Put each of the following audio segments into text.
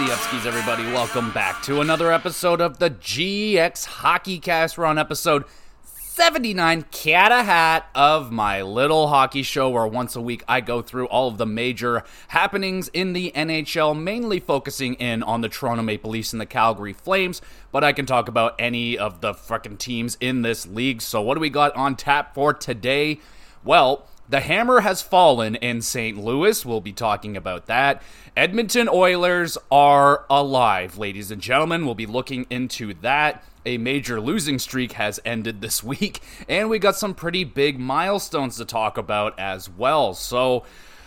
The Upskis, everybody? Welcome back to another episode of the GX Hockey Cast. We're on episode 79, cat a hat of my little hockey show, where once a week I go through all of the major happenings in the NHL, mainly focusing in on the Toronto Maple Leafs and the Calgary Flames, but I can talk about any of the fucking teams in this league. So, what do we got on tap for today? Well, the hammer has fallen in St. Louis. We'll be talking about that. Edmonton Oilers are alive, ladies and gentlemen. We'll be looking into that. A major losing streak has ended this week, and we got some pretty big milestones to talk about as well. So,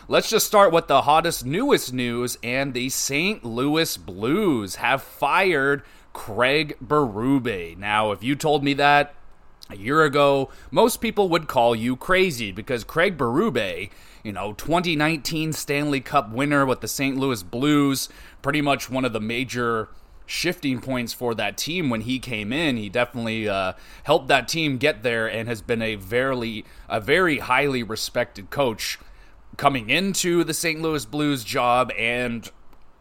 let's just start with the hottest, newest news. And the St. Louis Blues have fired Craig Berube. Now, if you told me that a year ago, most people would call you crazy because Craig Berube, you know, 2019 Stanley Cup winner with the St. Louis Blues, pretty much one of the major shifting points for that team when he came in. He definitely uh, helped that team get there and has been a very, a very highly respected coach coming into the St. Louis Blues job and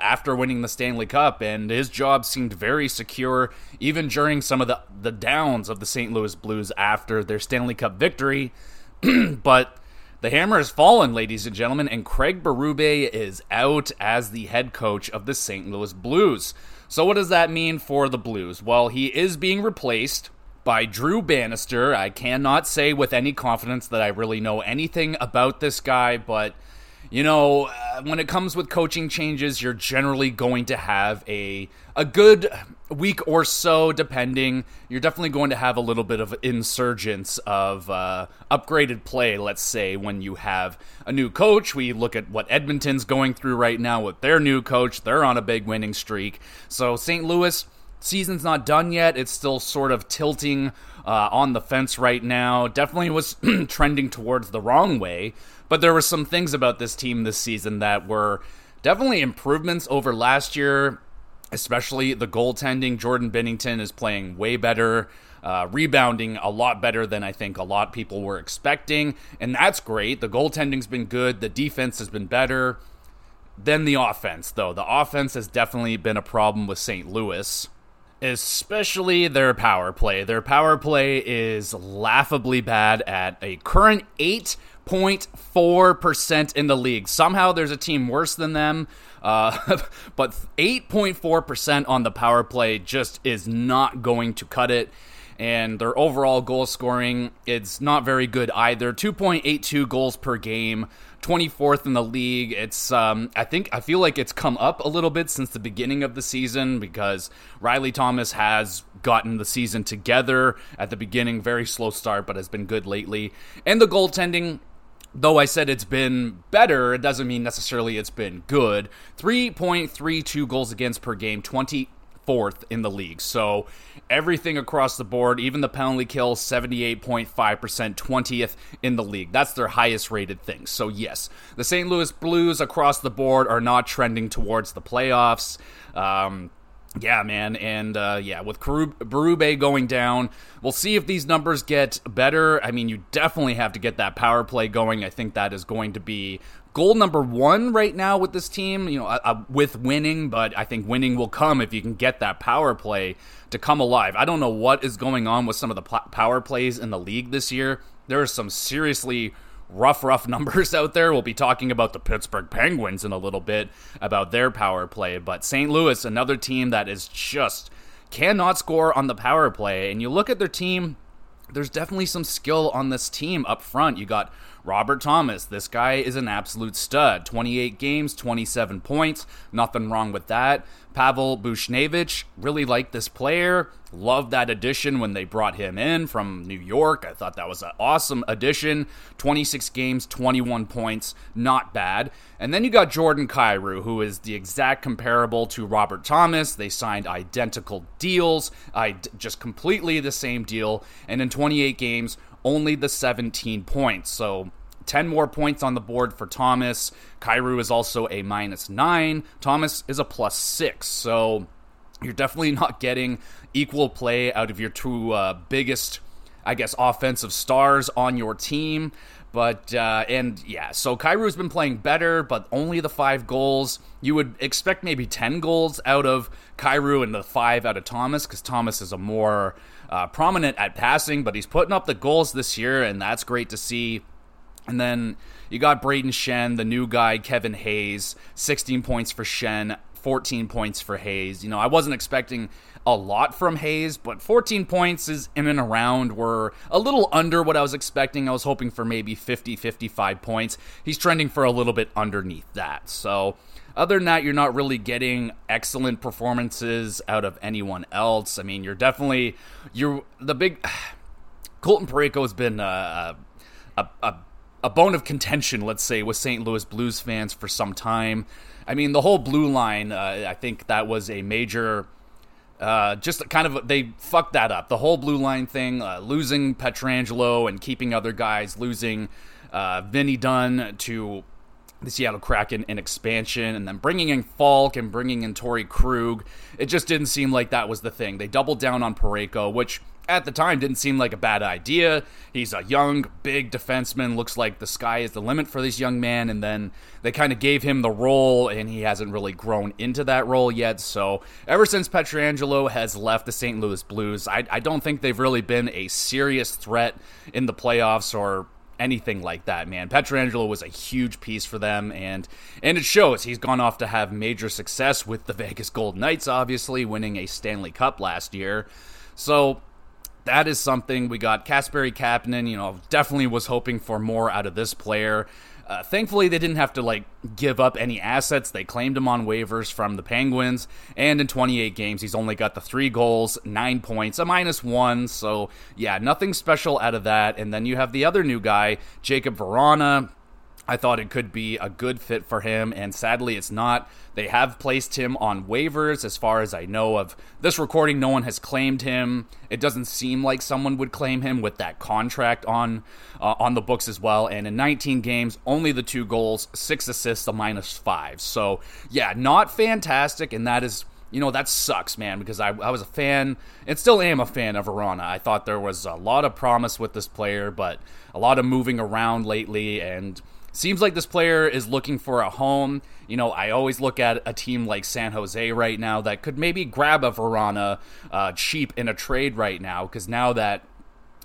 after winning the Stanley Cup, and his job seemed very secure even during some of the, the downs of the St. Louis Blues after their Stanley Cup victory. but the hammer has fallen, ladies and gentlemen, and Craig Berube is out as the head coach of the St. Louis Blues. So, what does that mean for the Blues? Well, he is being replaced by Drew Bannister. I cannot say with any confidence that I really know anything about this guy, but you know, uh, when it comes with coaching changes, you're generally going to have a a good week or so, depending. You're definitely going to have a little bit of insurgence of uh, upgraded play. Let's say when you have a new coach, we look at what Edmonton's going through right now with their new coach. They're on a big winning streak. So St. Louis season's not done yet. It's still sort of tilting uh, on the fence right now. Definitely was trending towards the wrong way. But there were some things about this team this season that were definitely improvements over last year, especially the goaltending. Jordan Binnington is playing way better. Uh, rebounding a lot better than I think a lot people were expecting, and that's great. The goaltending's been good, the defense has been better. Then the offense, though. The offense has definitely been a problem with St. Louis especially their power play. Their power play is laughably bad at a current 8.4% in the league. Somehow there's a team worse than them, uh, but 8.4% on the power play just is not going to cut it. And their overall goal scoring, it's not very good either. 2.82 goals per game. 24th in the league. It's um, I think I feel like it's come up a little bit since the beginning of the season because Riley Thomas has gotten the season together at the beginning, very slow start, but has been good lately. And the goaltending though I said it's been better, it doesn't mean necessarily it's been good. 3.32 goals against per game, 24th in the league. So everything across the board, even the penalty kill, 78.5%, 20th in the league. That's their highest rated thing. So, yes, the St. Louis Blues across the board are not trending towards the playoffs. Um, yeah, man, and uh, yeah, with Berube going down, we'll see if these numbers get better. I mean, you definitely have to get that power play going. I think that is going to be goal number one right now with this team. You know, uh, uh, with winning, but I think winning will come if you can get that power play to come alive. I don't know what is going on with some of the power plays in the league this year. There are some seriously rough, rough numbers out there. We'll be talking about the Pittsburgh Penguins in a little bit about their power play, but St. Louis, another team that is just cannot score on the power play. And you look at their team, there's definitely some skill on this team up front. You got Robert Thomas, this guy is an absolute stud. 28 games, 27 points, nothing wrong with that. Pavel Buchnevich, really like this player. Loved that addition when they brought him in from New York. I thought that was an awesome addition. 26 games, 21 points, not bad. And then you got Jordan Kyrou, who is the exact comparable to Robert Thomas. They signed identical deals, I just completely the same deal. And in 28 games, only the 17 points. So 10 more points on the board for Thomas. Kyrou is also a minus 9. Thomas is a plus 6. So you're definitely not getting equal play out of your two uh, biggest, I guess, offensive stars on your team. But uh, and yeah, so Kyrou's been playing better, but only the five goals. You would expect maybe ten goals out of Kyrou and the five out of Thomas, because Thomas is a more uh, prominent at passing, but he's putting up the goals this year, and that's great to see. And then you got Brayden Schenn, the new guy, Kevin Hayes, 16 points for Schenn, 14 points for Hayes. You know, I wasn't expecting a lot from Hayes, but 14 points is in and around were a little under what I was expecting. I was hoping for maybe 50, 55 points. He's trending for a little bit underneath that. So, other than that, you're not really getting excellent performances out of anyone else. I mean, you're definitely you're the big Colton Parayko has been a, a, a, a bone of contention, let's say, with St. Louis Blues fans for some time. I mean, the whole blue line, uh, I think that was a major. Uh, just kind of they fucked that up. The whole blue line thing, uh, losing Pietrangelo and keeping other guys, losing uh, Vinny Dunn to the Seattle Kraken in expansion, and then bringing in Faulk and bringing in Torey Krug. It just didn't seem like that was the thing. They doubled down on Parayko, which at the time didn't seem like a bad idea. He's a young, big defenseman. Looks like the sky is the limit for this young man. And then they kind of gave him the role, and he hasn't really grown into that role yet. So ever since Pietrangelo has left the St. Louis Blues, I, I don't think they've really been a serious threat in the playoffs or anything like that, man. Pietrangelo was a huge piece for them, and and it shows. He's gone off to have major success with the Vegas Golden Knights, obviously winning a Stanley Cup last year. So that is something we got. Kasperi Kapanen, you know, definitely was hoping for more out of this player. Uh, thankfully, they didn't have to like give up any assets. They claimed him on waivers from the Penguins, and in 28 games, he's only got the three goals, nine points, a minus one. So yeah, nothing special out of that. And then you have the other new guy, Jakub Vrana I thought it could be a good fit for him, and sadly, it's not. They have placed him on waivers, as far as I know of this recording. No one has claimed him. It doesn't seem like someone would claim him with that contract on uh, on the books as well. And in 19 games, only the two goals, six assists, a minus five. So yeah, not fantastic, and that is you know that sucks man because I, I was a fan and still am a fan of Vrana. I thought there was a lot of promise with this player, but a lot of moving around lately and Seems like this player is looking for a home. You know, I always look at a team like San Jose right now that could maybe grab a Vrana uh, cheap in a trade right now because now that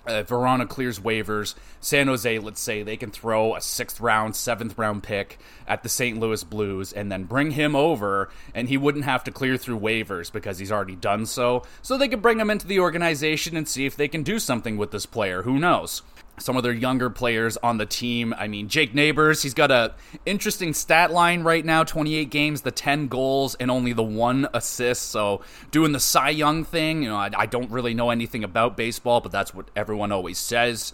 uh, Vrana clears waivers, San Jose, let's say, they can throw a sixth round, seventh round pick at the St. Louis Blues and then bring him over, and he wouldn't have to clear through waivers because he's already done so. So they could bring him into the organization and see if they can do something with this player. Who knows? Some of their younger players on the team. I mean, Jake Neighbors, he's got a interesting stat line right now, 28 games, the 10 goals and only the 1 assist. So, doing the Cy Young thing, you know, I, I don't really know anything about baseball, but that's what everyone always says.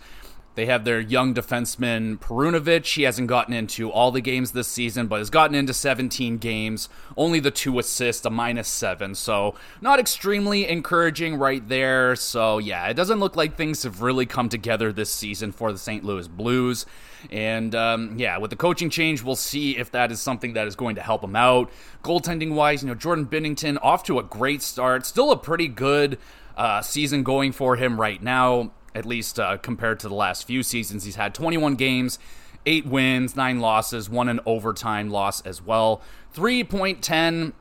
They have their young defenseman Perunovich. He hasn't gotten into all the games this season, but has gotten into 17 games. Only the two assists, a minus seven. So, not extremely encouraging right there. So, yeah, it doesn't look like things have really come together this season for the St. Louis Blues. And um, yeah, with the coaching change, we'll see if that is something that is going to help them out. Goaltending wise, you know, Jordan Binnington off to a great start. Still a pretty good uh, season going for him right now at least uh, compared to the last few seasons. He's had 21 games, eight wins, nine losses, one an overtime loss as well. 3.10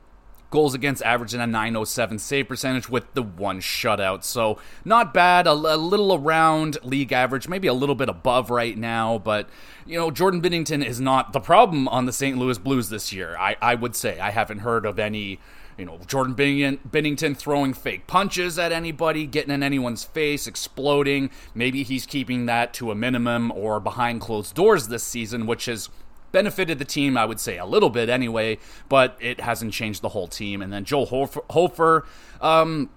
goals against average and a 907 save percentage with the one shutout. So not bad, a, a, little around league average, maybe a little bit above right now, but you know, Jordan Binnington is not the problem on the St. Louis Blues this year. I, I would say I haven't heard of any you know, Jordan Binnington throwing fake punches at anybody, getting in anyone's face, exploding. Maybe he's keeping that to a minimum or behind closed doors this season, which has benefited the team, I would say, a little bit anyway, but it hasn't changed the whole team. And then Joel Hofer, Hofer um,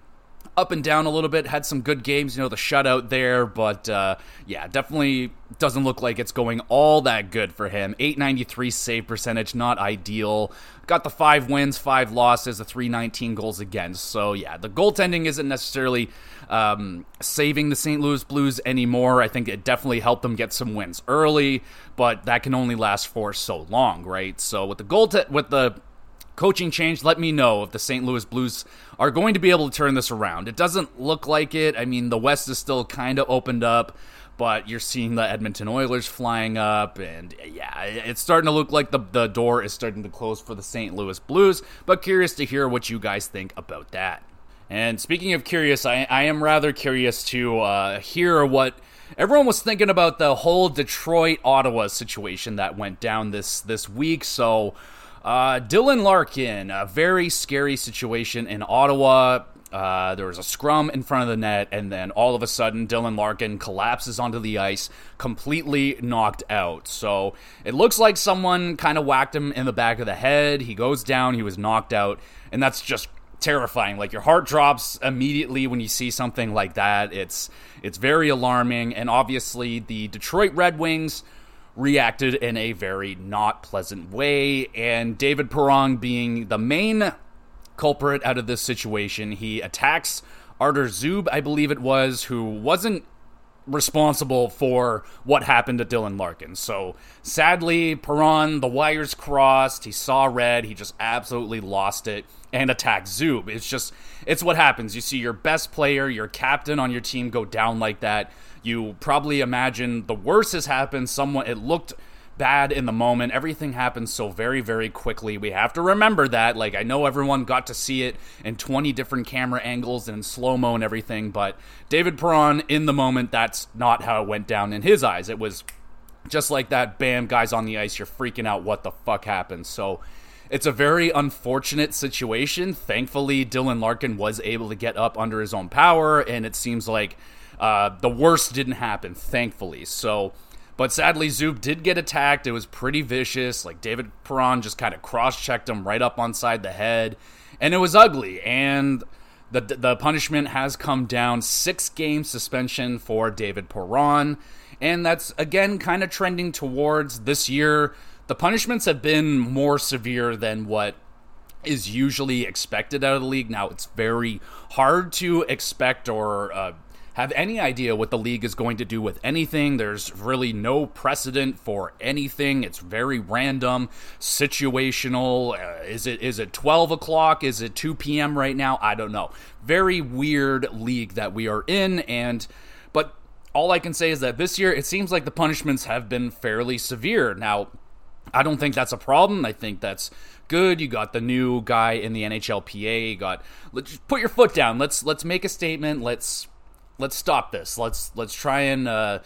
up and down a little bit. Had some good games, you know, the shutout there, but uh, yeah, definitely doesn't look like it's going all that good for him. 893 save percentage, not ideal. Got the five wins, five losses, the 319 goals against. So yeah, the goaltending isn't necessarily um, saving the St. Louis Blues anymore. I think it definitely helped them get some wins early, but that can only last for so long, right? So with the goal with the coaching change, let me know if the St. Louis Blues are going to be able to turn this around. It doesn't look like it. I mean, the West is still kind of opened up, but you're seeing the Edmonton Oilers flying up, and yeah, it's starting to look like the, the door is starting to close for the St. Louis Blues. But curious to hear what you guys think about that. And speaking of curious, I, I am rather curious to uh, hear what everyone was thinking about the whole Detroit Ottawa situation that went down this this week. So, uh, Dylan Larkin, a very scary situation in Ottawa. Uh, there was a scrum in front of the net, and then all of a sudden, Dylan Larkin collapses onto the ice, completely knocked out. So it looks like someone kind of whacked him in the back of the head. He goes down, he was knocked out, and that's just terrifying. Like your heart drops immediately when you see something like that. It's it's very alarming, and obviously the Detroit Red Wings reacted in a very not pleasant way. And David Perron being the main culprit out of this situation, he attacks Artur Zub, I believe it was, who wasn't responsible for what happened to Dylan Larkin. So sadly, Perron, the wires crossed. He saw red. He just absolutely lost it and attacked Zub. It's just, it's what happens. You see your best player, your captain on your team go down like that. You probably imagine the worst has happened. Someone, it looked bad in the moment. Everything happens so very, very quickly. We have to remember that. Like, I know everyone got to see it in 20 different camera angles and slow mo and everything, but David Perron, in the moment, that's not how it went down in his eyes. It was just like that bam, guys on the ice, you're freaking out. What the fuck happened? So, it's a very unfortunate situation. Thankfully, Dylan Larkin was able to get up under his own power, and it seems like uh, the worst didn't happen, thankfully. So, but sadly, Zub did get attacked. It was pretty vicious. Like David Perron just kind of cross checked him right up on side the head, and it was ugly. And the the punishment has come down six game suspension for David Perron, and that's again kind of trending towards this year. The punishments have been more severe than what is usually expected out of the league. Now it's very hard to expect or uh, have any idea what the league is going to do with anything. There's really no precedent for anything. It's very random, situational. Uh, is it is it 12 o'clock? Is it 2 p.m. right now? I don't know. Very weird league that we are in, and but all I can say is that this year it seems like the punishments have been fairly severe. Now, I don't think that's a problem. I think that's good. You got the new guy in the NHLPA. You got let's put your foot down. Let's let's make a statement. Let's let's stop this. Let's let's try and uh,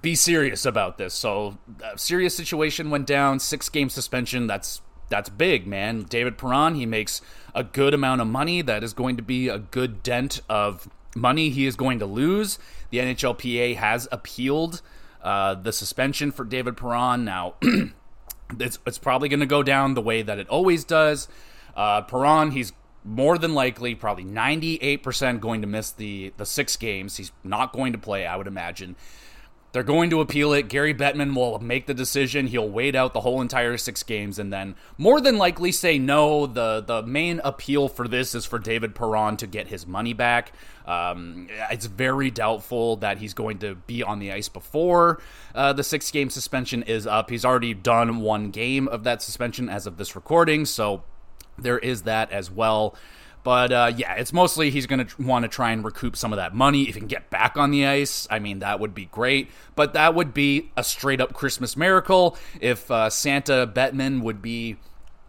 be serious about this. So, serious situation went down. Six game suspension. That's that's big, man. David Perron, he makes a good amount of money. That is going to be a good dent of money he is going to lose. The NHLPA has appealed uh, the suspension for David Perron. Now, it's, it's probably going to go down the way that it always does. Uh, Perron, he's more than likely, probably 98% going to miss the, the six games. He's not going to play, I would imagine. They're going to appeal it. Gary Bettman will make the decision. He'll wait out the whole entire six games and then more than likely say no. The the main appeal for this is for David Perron to get his money back. Um, it's very doubtful that he's going to be on the ice before uh, the six game suspension is up. He's already done one game of that suspension as of this recording, so there is that as well. But uh, yeah, it's mostly he's going to want to try and recoup some of that money. If he can get back on the ice, I mean, that would be great. But that would be a straight up Christmas miracle if uh, Santa Bettman would be,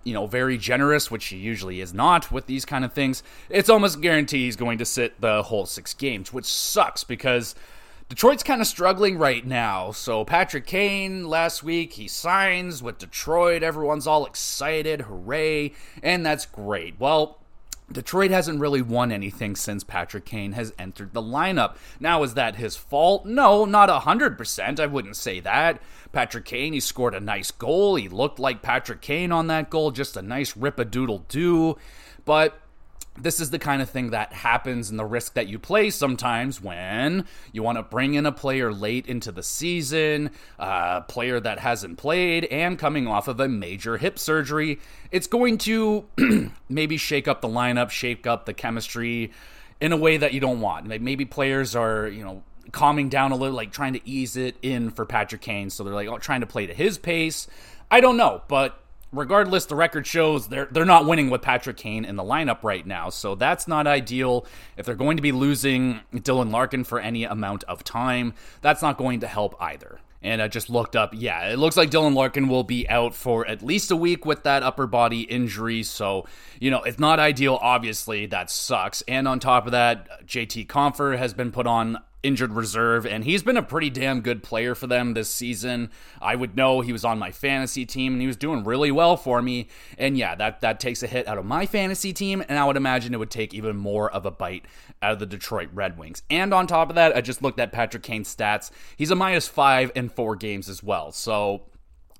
you know, very generous, which he usually is not with these kind of things. It's almost guaranteed he's going to sit the whole six games, which sucks because Detroit's kind of struggling right now. So Patrick Kane last week, he signs with Detroit. Everyone's all excited, hooray, and that's great. Well, Detroit hasn't really won anything since Patrick Kane has entered the lineup. Now, is that his fault? No, not 100%. I wouldn't say that. Patrick Kane, he scored a nice goal. He looked like Patrick Kane on that goal, just a nice rip a doodle do. But this is the kind of thing that happens and the risk that you play sometimes when you want to bring in a player late into the season, a player that hasn't played and coming off of a major hip surgery. It's going to maybe shake up the lineup, shake up the chemistry in a way that you don't want. Maybe players are, you know, calming down a little, like trying to ease it in for Patrick Kane. So they're like oh, trying to play to his pace. I don't know, but regardless, the record shows they're they're not winning with Patrick Kane in the lineup right now, so that's not ideal. If they're going to be losing Dylan Larkin for any amount of time, that's not going to help either. And I just looked up. Yeah, it looks like Dylan Larkin will be out for at least a week with that upper body injury. So, you know, it's not ideal. Obviously, that sucks. And on top of that, JT Compher has been put on injured reserve, and he's been a pretty damn good player for them this season. I would know he was on my fantasy team, and he was doing really well for me. And yeah, that that takes a hit out of my fantasy team, and I would imagine it would take even more of a bite out of the Detroit Red Wings. And on top of that, I just looked at Patrick Kane's stats. He's a minus five in four games as well. So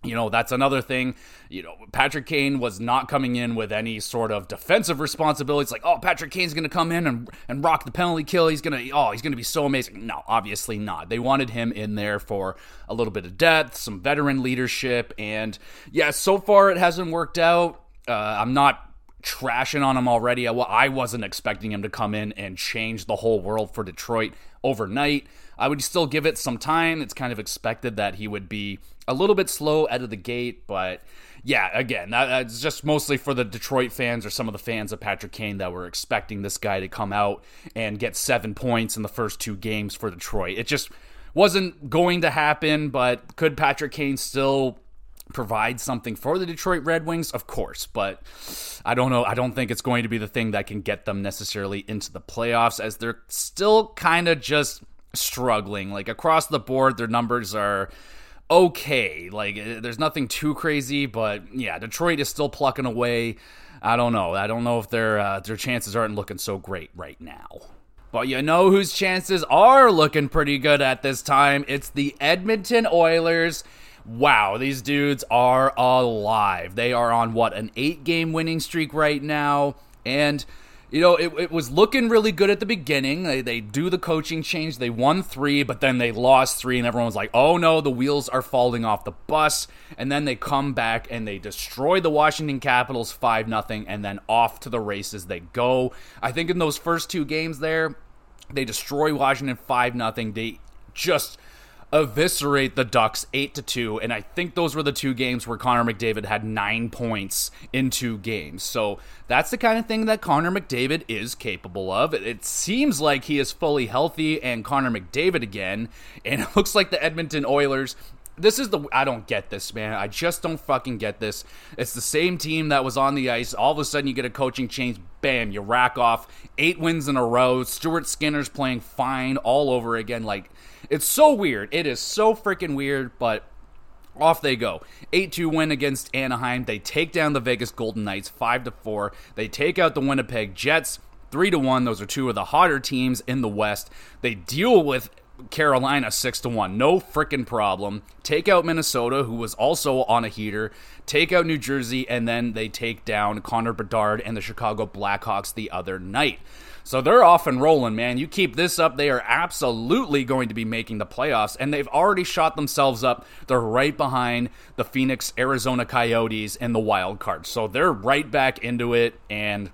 you know, that's another thing. You know, Patrick Kane was not coming in with any sort of defensive responsibilities. Like, oh, Patrick Kane's going to come in and, and rock the penalty kill. He's going to, oh, he's going to be so amazing. No, obviously not. They wanted him in there for a little bit of depth, some veteran leadership. And yeah, so far it hasn't worked out. Uh, I'm not trashing on him already. I wasn't expecting him to come in and change the whole world for Detroit overnight. I would still give it some time. It's kind of expected that he would be a little bit slow out of the gate, but yeah, again, that's just mostly for the Detroit fans or some of the fans of Patrick Kane that were expecting this guy to come out and get seven points in the first two games for Detroit. It just wasn't going to happen, but could Patrick Kane still provide something for the Detroit Red Wings? Of course, but I don't know. I don't think it's going to be the thing that can get them necessarily into the playoffs as they're still kind of just struggling. Like across the board, their numbers are okay. Like eh, there's nothing too crazy, but yeah, Detroit is still plucking away. I don't know. I don't know if their uh, their chances aren't looking so great right now. But you know whose chances are looking pretty good at this time? It's the Edmonton Oilers. Wow, these dudes are alive. They are on what, an eight game winning streak right now. And you know, it, it was looking really good at the beginning. They, they do the coaching change. They won three, but then they lost three, and everyone was like, oh no, the wheels are falling off the bus. And then they come back and they destroy the Washington Capitals 5 0, and then off to the races they go. I think in those first two games there, they destroy Washington 5 0. They just eviscerate the Ducks 8 to 2 and I think those were the two games where Connor McDavid had 9 points in two games. So that's the kind of thing that Connor McDavid is capable of. It seems like he is fully healthy and Connor McDavid again and it looks like the Edmonton Oilers this is the I don't get this, man. I just don't fucking get this. It's the same team that was on the ice. All of a sudden, you get a coaching change. Bam, you rack off eight wins in a row. Stuart Skinner's playing fine all over again. Like it's so weird. It is so freaking weird, but off they go. 8-2 win against Anaheim. They take down the Vegas Golden Knights 5 to 4. They take out the Winnipeg Jets 3 to 1. Those are two of the hotter teams in the West. They deal with Carolina 6 to 1. No freaking problem. Take out Minnesota who was also on a heater. Take out New Jersey and then they take down Connor Bedard and the Chicago Blackhawks the other night. So they're off and rolling, man. You keep this up, they are absolutely going to be making the playoffs, and they've already shot themselves up. They're right behind the Phoenix, Arizona Coyotes and the Wild Card. So they're right back into it and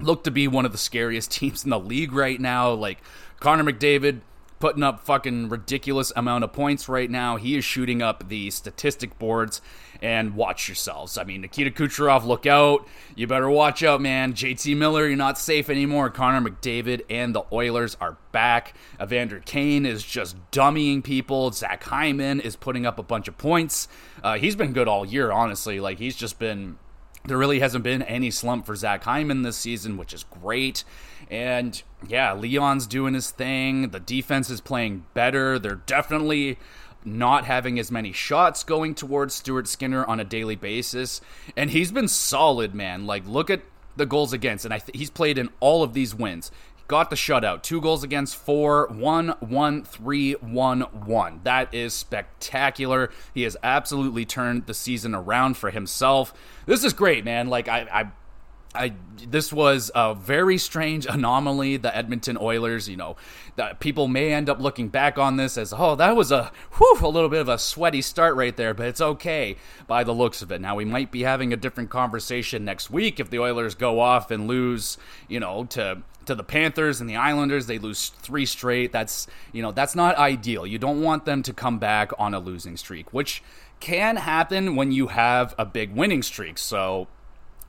look to be one of the scariest teams in the league right now. Like Connor McDavid, putting up fucking ridiculous amount of points right now. He is shooting up the statistic boards and watch yourselves. I mean, Nikita Kucherov, look out. You better watch out, man. JT Miller, you're not safe anymore. Connor McDavid and the Oilers are back. Evander Kane is just dummying people. Zach Hyman is putting up a bunch of points. Uh, he's been good all year, honestly. Like, he's just been. There really hasn't been any slump for Zach Hyman this season, which is great. And yeah, Leon's doing his thing. The defense is playing better. They're definitely not having as many shots going towards Stuart Skinner on a daily basis. And he's been solid, man. Like, look at the goals against, and I th- he's played in all of these wins. Got the shutout. Two goals against four, one, one, three, one, one. That is spectacular. He has absolutely turned the season around for himself. This is great, man. Like I, I I this was a very strange anomaly. The Edmonton Oilers, you know, that people may end up looking back on this as, oh, that was a whew, a little bit of a sweaty start right there, but it's okay by the looks of it. Now we might be having a different conversation next week if the Oilers go off and lose, you know, to to the Panthers and the Islanders. They lose three straight. That's you know that's not ideal. You don't want them to come back on a losing streak, which can happen when you have a big winning streak. So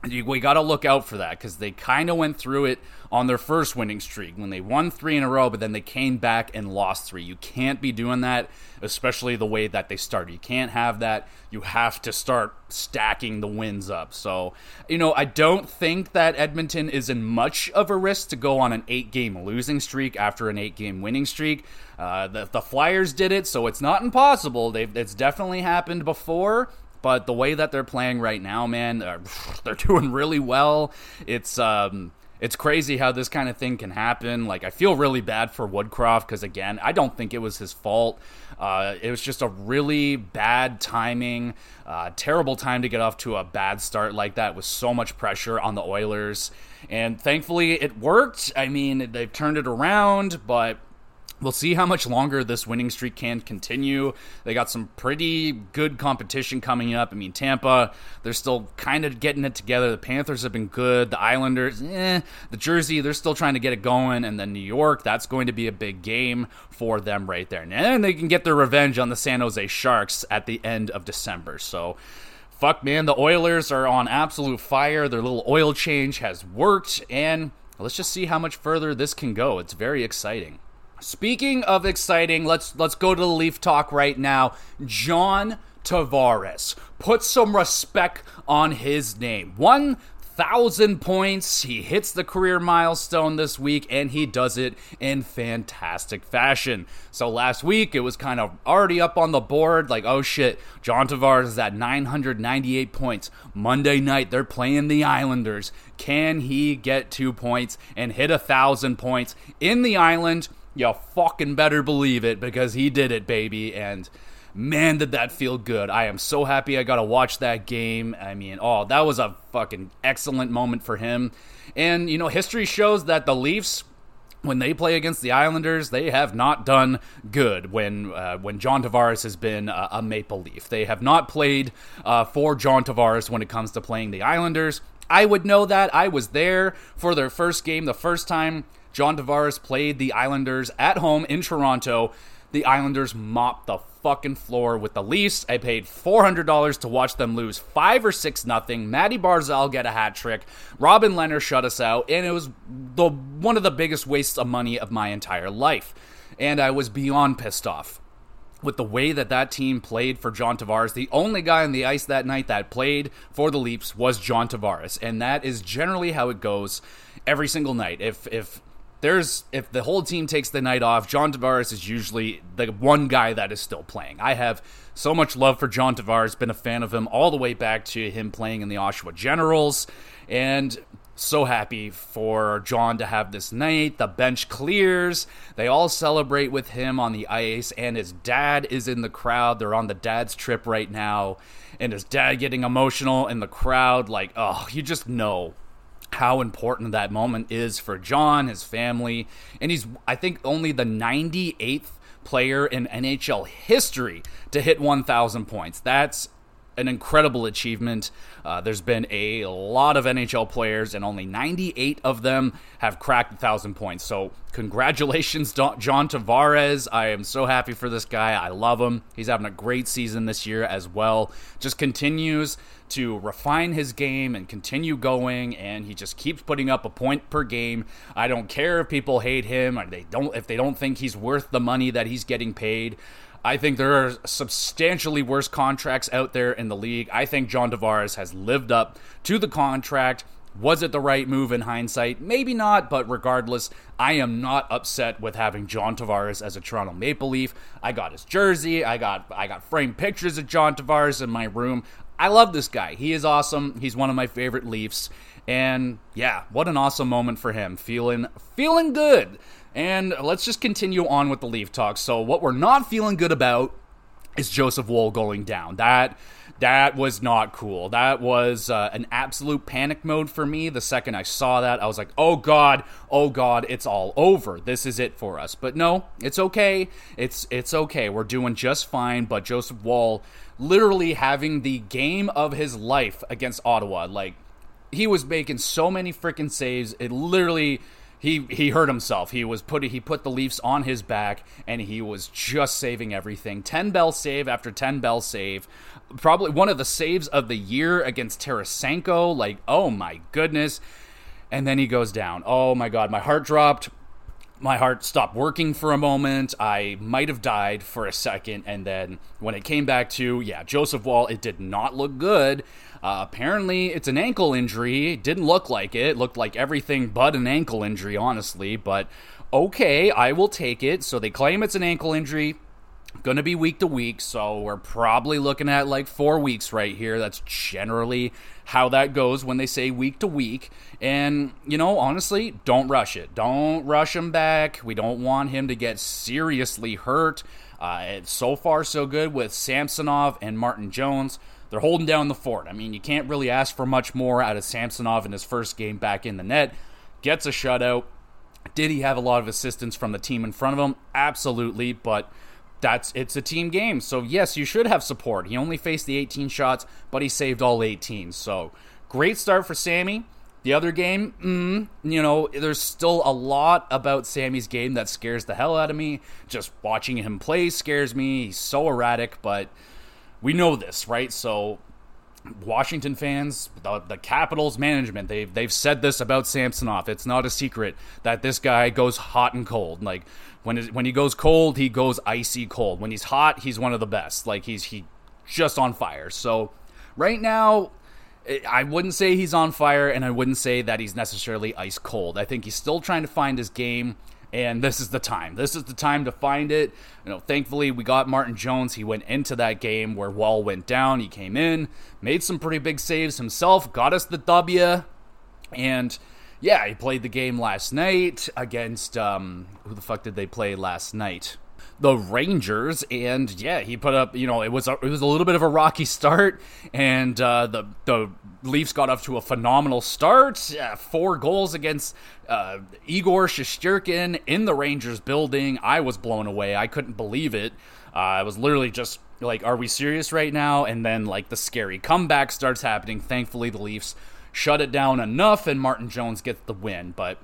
we got to look out for that because they kind of went through it on their first winning streak when they won three in a row, but then they came back and lost three. You can't be doing that, especially the way that they started. You can't have that. You have to start stacking the wins up. So, you know, I don't think that Edmonton is in much of a risk to go on an eight game losing streak after an eight game winning streak. Uh, the, the Flyers did it, so it's not impossible. They've, it's definitely happened before. But the way that they're playing right now, man, they're, they're doing really well. It's um, it's crazy how this kind of thing can happen. Like I feel really bad for Woodcroft because again, I don't think it was his fault. Uh, it was just a really bad timing, uh, terrible time to get off to a bad start like that with so much pressure on the Oilers. And thankfully, it worked. I mean, they've turned it around, but We'll see how much longer this winning streak can continue. They got some pretty good competition coming up. I mean, Tampa, they're still kind of getting it together. The Panthers have been good. The Islanders, eh. The Jersey, they're still trying to get it going. And then New York, that's going to be a big game for them right there. And they can get their revenge on the San Jose Sharks at the end of December. So, fuck, man, the Oilers are on absolute fire. Their little oil change has worked. And let's just see how much further this can go. It's very exciting. Speaking of exciting, let's let's go to the Leaf talk right now. John Tavares. Put some respect on his name. One thousand points. He hits the career milestone this week, and he does it in fantastic fashion. So last week it was kind of already up on the board, like oh shit, John Tavares is at 998 points. Monday night they're playing the Islanders. Can he get two points and hit a thousand points in the island? You fucking better believe it because he did it, baby. And man, did that feel good. I am so happy I got to watch that game. I mean, oh, that was a fucking excellent moment for him. And, you know, history shows that the Leafs when they play against the Islanders, they have not done good. When uh, when John Tavares has been a, a, Maple Leaf, they have not played uh, for John Tavares when it comes to playing the Islanders. I would know that. I was there for their first game, the first time John Tavares played the Islanders at home in Toronto. The Islanders mopped the fucking floor with the Leafs. I paid $400 to watch them lose 5 or 6 nothing. Matty Barzal get a hat trick. Robin Lehner shut us out, and it was the one of the biggest wastes of money of my entire life. And I was beyond pissed off with the way that that team played for John Tavares. The only guy on the ice that night that played for the Leafs was John Tavares, and that is generally how it goes every single night. If if there's if the whole team takes the night off, John Tavares is usually the one guy that is still playing. I have so much love for John Tavares, been a fan of him all the way back to him playing in the Oshawa Generals, and so happy for John to have this night. The bench clears. They all celebrate with him on the ice, and his dad is in the crowd. They're on the dad's trip right now, and his dad getting emotional in the crowd. Like, oh, you just know how important that moment is for John, his family, and he's I think only the 98th player in NHL history to hit 1,000 points. That's an incredible achievement. Uh, there's been a lot of NHL players, and only 98 of them have cracked 1,000 points. So, congratulations, John Tavares. I am so happy for this guy. I love him. He's having a great season this year as well. Just continues to refine his game and continue going and he just keeps putting up a point per game. I don't care if people hate him or they don't if they don't think he's worth the money that he's getting paid. I think there are substantially worse contracts out there in the league. I think John Tavares has lived up to the contract. Was it the right move in hindsight? Maybe not, but regardless, I am not upset with having John Tavares as a Toronto Maple Leaf. I got his jersey, I got I got framed pictures of John Tavares in my room. I love this guy. He is awesome. He's one of my favorite Leafs. And yeah, what an awesome moment for him. Feeling feeling good. And let's just continue on with the Leaf talk. So, what we're not feeling good about is Joseph Woll going down. That that was not cool. That was uh, an absolute panic mode for me. The second I saw that, I was like, "Oh God, oh God, it's all over. This is it for us." But no, it's okay. It's it's okay. We're doing just fine. But Joseph Woll, literally having the game of his life against Ottawa, like he was making so many freaking saves. It literally he he hurt himself. He was put he put the Leafs on his back and he was just saving everything. 10 bell save after 10 bell save. Probably one of the saves of the year against Tarasenko. Like, oh my goodness. And then he goes down. Oh my god, my heart dropped. My heart stopped working for a moment. I might have died for a second and then when it came back to, yeah, Joseph Woll, it did not look good. Uh, apparently, it's an ankle injury. Didn't look like it. it. Looked like everything but an ankle injury, honestly. But okay, I will take it. So they claim it's an ankle injury. Going to be week to week, so we're probably looking at like four weeks right here. That's generally how that goes when they say week to week. And, you know, honestly, don't rush it. Don't rush him back. We don't want him to get seriously hurt. Uh, so far, so good with Samsonov and Martin Jones they're holding down the fort. I mean, you can't really ask for much more out of Samsonov in his first game back in the net. Gets a shutout. Did he have a lot of assistance from the team in front of him? Absolutely, but that's it's a team game. So yes, you should have support. He only faced the 18 shots, but he saved all 18. So great start for Sammy. The other game, mm, you know, there's still a lot about Sammy's game that scares the hell out of me. Just watching him play scares me. He's so erratic, but we know this, right? So Washington fans, the, the, Capitals management, they've they've said this about Samsonov. It's not a secret that this guy goes hot and cold. Like when it, when he goes cold, he goes icy cold. When he's hot, he's one of the best. Like he's he just on fire. So right now, eh, I wouldn't say he's on fire, and I wouldn't say that he's necessarily ice cold. I think he's still trying to find his game and this is the time. This is the time to find it. You know, thankfully we got Martin Jones. He went into that game where Woll went down. He came in, made some pretty big saves himself, got us the W, and yeah, he played the game last night against um, who the fuck did they play last night? the Rangers, and yeah, he put up. You know, it was a, it was a little bit of a rocky start, and uh, the the Leafs got off to a phenomenal start. Uh, four goals against uh, Igor Shesterkin in the Rangers building. I was blown away. I couldn't believe it. Uh, I was literally just like, "Are we serious right now?" And then like the scary comeback starts happening. Thankfully, the Leafs shut it down enough, and Martin Jones gets the win. But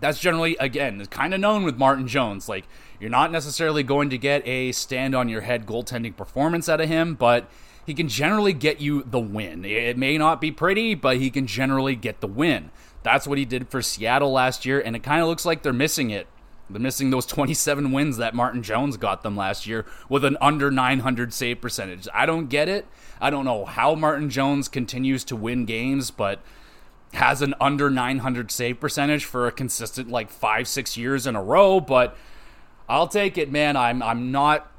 that's generally again kind of known with Martin Jones. Like you're not necessarily going to get a stand on your head goaltending performance out of him, but he can generally get you the win. It may not be pretty, but he can generally get the win. That's what he did for Seattle last year, and it kind of looks like they're missing it. They're missing those 27 wins that Martin Jones got them last year with an under 900 save percentage. I don't get it. I don't know how Martin Jones continues to win games, but has an under 900 save percentage for a consistent like five, six years in a row. But I'll take it, man. I'm I'm not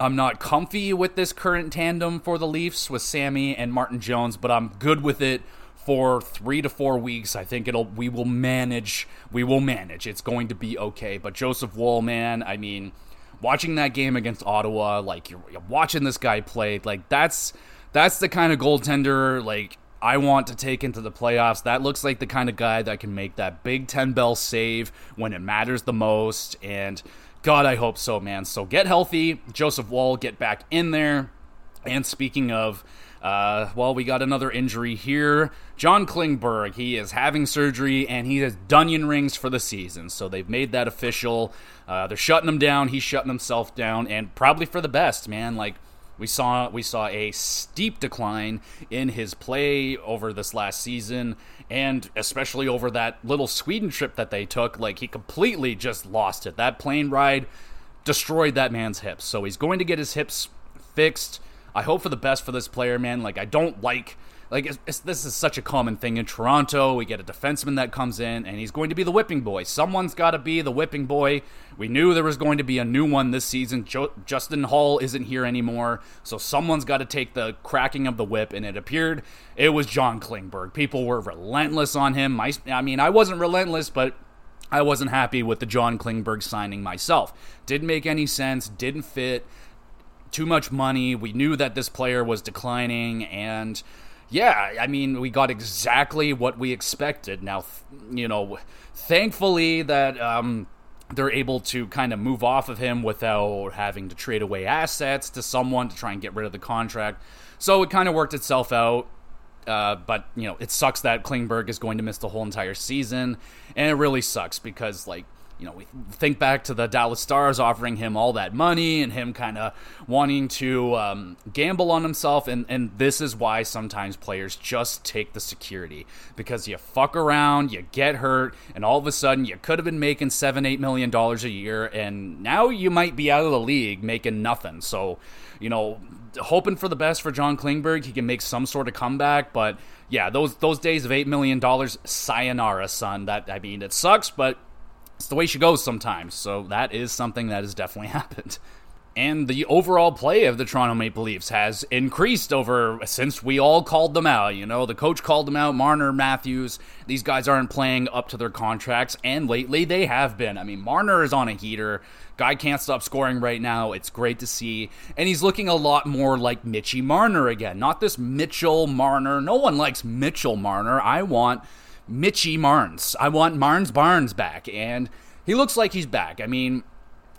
I'm not comfy with this current tandem for the Leafs with Sammy and Martin Jones, but I'm good with it for three to four weeks. I think it'll we will manage. We will manage. It's going to be okay. But Joseph Woll, man, I mean, watching that game against Ottawa, like you're, you're watching this guy play, like that's that's the kind of goaltender like I want to take into the playoffs. That looks like the kind of guy that can make that big 10 bell save when it matters the most. And God, I hope so, man. So get healthy. Joseph Woll, get back in there. And speaking of, uh, well, we got another injury here. John Klingberg, he is having surgery and he has Dunyan rings for the season. So they've made that official. Uh, they're shutting him down. He's shutting himself down, and probably for the best, man. Like, we saw we saw a steep decline in his play over this last season, and especially over that little Sweden trip that they took. Like he completely just lost it. That plane ride destroyed that man's hips. So he's going to get his hips fixed. I hope for the best for this player, man. Like I don't like like it's, it's, this is such a common thing in Toronto. We get a defenseman that comes in, and he's going to be the whipping boy. Someone's got to be the whipping boy. We knew there was going to be a new one this season. Jo- Justin Holl isn't here anymore, so someone's got to take the cracking of the whip. And it appeared it was John Klingberg. People were relentless on him. I, I mean, I wasn't relentless, but I wasn't happy with the John Klingberg signing myself. Didn't make any sense. Didn't fit. Too much money. We knew that this player was declining, and yeah, I mean, we got exactly what we expected. Now, you know, thankfully that um, they're able to kind of move off of him without having to trade away assets to someone to try and get rid of the contract. So it kind of worked itself out. Uh, but you know, it sucks that Klingberg is going to miss the whole entire season, and it really sucks because like you know, we think back to the Dallas Stars offering him all that money and him kind of wanting to um, gamble on himself. And, and this is why sometimes players just take the security because you fuck around, you get hurt, and all of a sudden you could have been making seven, eight million dollars a year, and now you might be out of the league making nothing. So, you know, hoping for the best for John Klingberg. He can make some sort of comeback, but yeah, those those days of eight million dollars, sayonara, son. That I mean, it sucks, but it's the way she goes sometimes. So that is something that has definitely happened. And the overall play of the Toronto Maple Leafs has increased over since we all called them out. You know, the coach called them out, Marner, Matthews. These guys aren't playing up to their contracts, and lately they have been. I mean, Marner is on a heater. Guy can't stop scoring right now. It's great to see. And he's looking a lot more like Mitchy Marner again. Not this Mitchell Marner. No one likes Mitchell Marner. I want Mitchy Marnes. I want Marnes Barnes back, and he looks like he's back. I mean,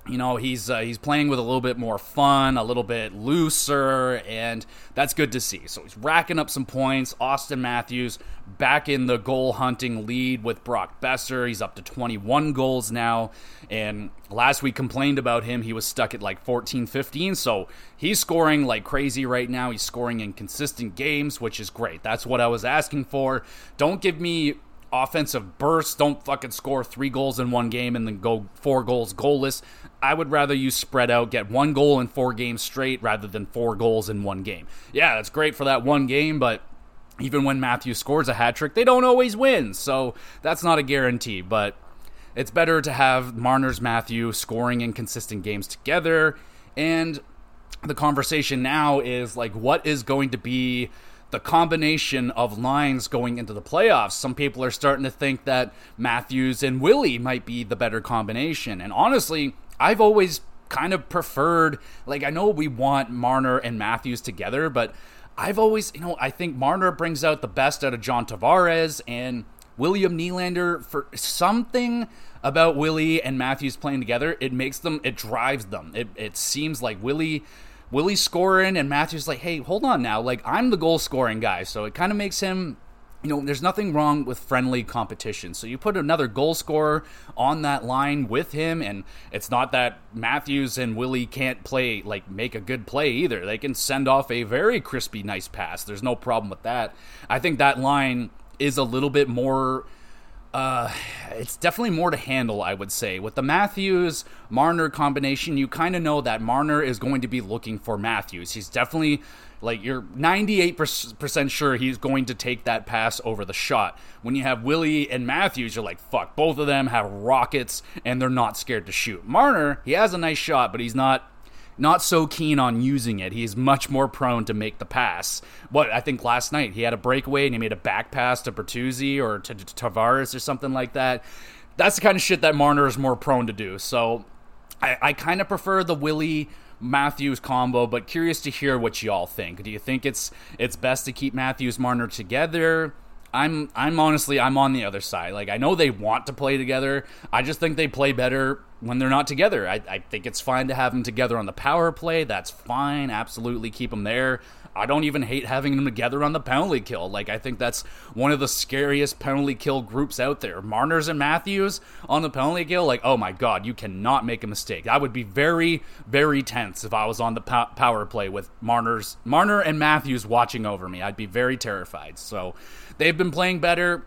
you know he's uh, he's playing with a little bit more fun, a little bit looser, and that's good to see. So he's racking up some points. Auston Matthews back in the goal hunting lead with Brock Boeser. He's up to 21 goals now, and last week complained about him. He was stuck at like 14, 15. So he's scoring like crazy right now. He's scoring in consistent games, which is great. That's what I was asking for. Don't give me offensive bursts. Don't fucking score three goals in one game and then go four goals goalless. I would rather you spread out, get one goal in four games straight rather than four goals in one game. Yeah, that's great for that one game, but even when Matthews scores a hat trick, they don't always win. So that's not a guarantee, but it's better to have Marner's Matthew scoring in consistent games together. And the conversation now is like, what is going to be the combination of lines going into the playoffs. Some people are starting to think that Matthews and Willie might be the better combination. And honestly, I've always kind of preferred, like, I know we want Marner and Matthews together, but I've always, you know, I think Marner brings out the best out of John Tavares and William Nylander for something about Willie and Matthews playing together. It makes them, it drives them. It, it seems like Willie Willie's scoring, and Matthews like, hey, hold on now. Like, I'm the goal scoring guy. So it kind of makes him you know, there's nothing wrong with friendly competition. So you put another goal scorer on that line with him, and it's not that Matthews and Willie can't play, like, make a good play either. They can send off a very crispy, nice pass. There's no problem with that. I think that line is a little bit more uh, it's definitely more to handle, I would say. With the Matthews Marner combination, you kind of know that Marner is going to be looking for Matthews. He's definitely like you're 98% sure he's going to take that pass over the shot. When you have Willie and Matthews, you're like, fuck, both of them have rockets and they're not scared to shoot. Marner, he has a nice shot, but he's not not so keen on using it. He's much more prone to make the pass. What I think last night he had a breakaway and he made a back pass to Bertuzzi or to, to Tavares or something like that. That's the kind of shit that Marner is more prone to do. So I, I kind of prefer the Willie Matthews combo, but curious to hear what y'all think. Do you think it's it's best to keep Matthews Marner together? I'm I'm honestly I'm on the other side. Like I know they want to play together. I just think they play better when they're not together. I, I think it's fine to have them together on the power play. That's fine. Absolutely keep them there. I don't even hate having them together on the penalty kill. Like I think that's one of the scariest penalty kill groups out there. Marner's and Matthews on the penalty kill. Like oh my god, you cannot make a mistake. I would be very very tense if I was on the power play with Marner's Marner and Matthews watching over me. I'd be very terrified. So they've been playing better.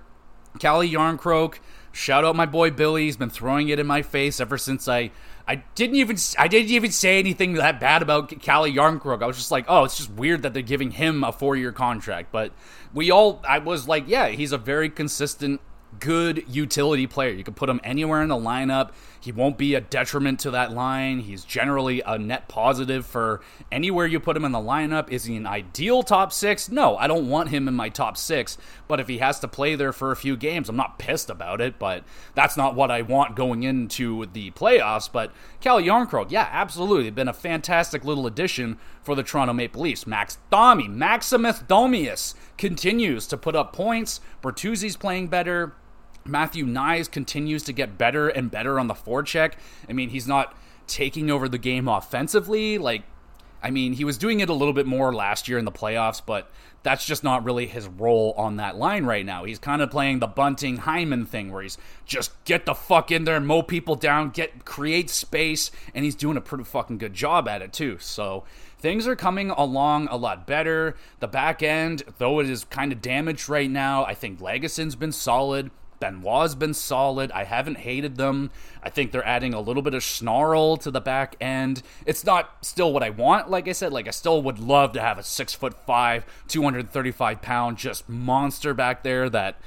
Calle Jarnkrok Shout out my boy Billy. He's been throwing it in my face ever since I I didn't even I didn't even say anything that bad about Calle Jarnkrok. I was just like, oh, it's just weird that they're giving him a four year contract. But we all I was like, yeah, he's a very consistent good utility player. You can put him anywhere in the lineup. He won't be a detriment to that line. He's generally a net positive for anywhere you put him in the lineup. Is he an ideal top six? No, I don't want him in my top six. But if he has to play there for a few games, I'm not pissed about it. But that's not what I want going into the playoffs. But Cal Jarnkrok, yeah, absolutely. Been a fantastic little addition for the Toronto Maple Leafs. Max Domi, Maximus Domius continues to put up points. Bertuzzi's playing better. Matthew Knies continues to get better and better on the forecheck. I mean, he's not taking over the game offensively. Like, I mean, he was doing it a little bit more last year in the playoffs, but that's just not really his role on that line right now. He's kind of playing the Bunting Hyman thing where he's just get the fuck in there, mow people down, get create space, and he's doing a pretty fucking good job at it too. So things are coming along a lot better. The back end, though it is kind of damaged right now, I think Lagesson's been solid. Benoit's been solid. I haven't hated them. I think they're adding a little bit of snarl to the back end. It's not still what I want, like I said. Like I still would love to have a six foot five, 235 pound just monster back there that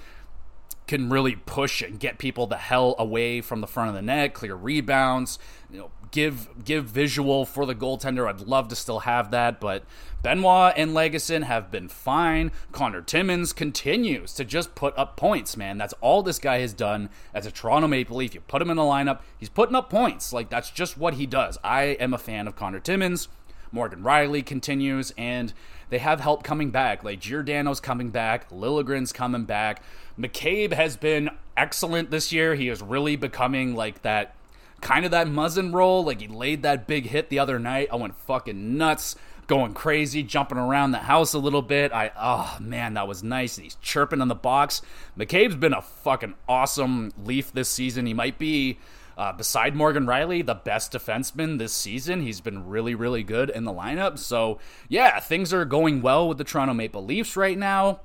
can really push and get people the hell away from the front of the net, clear rebounds, you know, give give visual for the goaltender. I'd love to still have that, but Benoit and Lagesson have been fine. Connor Timmins continues to just put up points, man. That's all this guy has done as a Toronto Maple Leaf. You put him in the lineup, he's putting up points. Like that's just what he does. I am a fan of Connor Timmins. Morgan Rielly continues, and they have help coming back. Like Giordano's coming back, Liljegren's coming back. McCabe has been excellent this year. He is really becoming like that kind of that Muzzin role. Like he laid that big hit the other night. I went fucking nuts, going crazy, jumping around the house a little bit. I oh man, that was nice. He's chirping on the box. McCabe's been a fucking awesome Leaf this season. He might be. Uh, beside Morgan Rielly, the best defenseman this season. He's been really, really good in the lineup. So, yeah, things are going well with the Toronto Maple Leafs right now.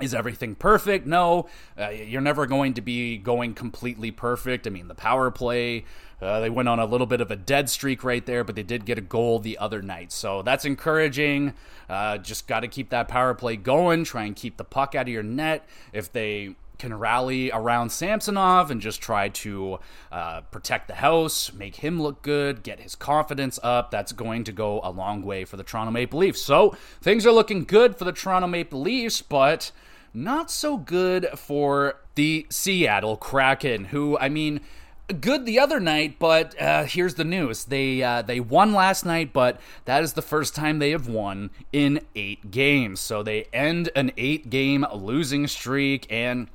Is everything perfect? No. Uh, you're never going to be going completely perfect. I mean, the power play, uh, they went on a little bit of a dead streak right there, but they did get a goal the other night. So that's encouraging. Uh, just got to keep that power play going. Try and keep the puck out of your net. If they can rally around Samsonov and just try to uh, protect the house, make him look good, get his confidence up. That's going to go a long way for the Toronto Maple Leafs. So things are looking good for the Toronto Maple Leafs, but not so good for the Seattle Kraken, who, I mean, good the other night, but uh, here's the news: they uh, they won last night, but that is the first time they have won in eight games. So they end an eight-game losing streak, and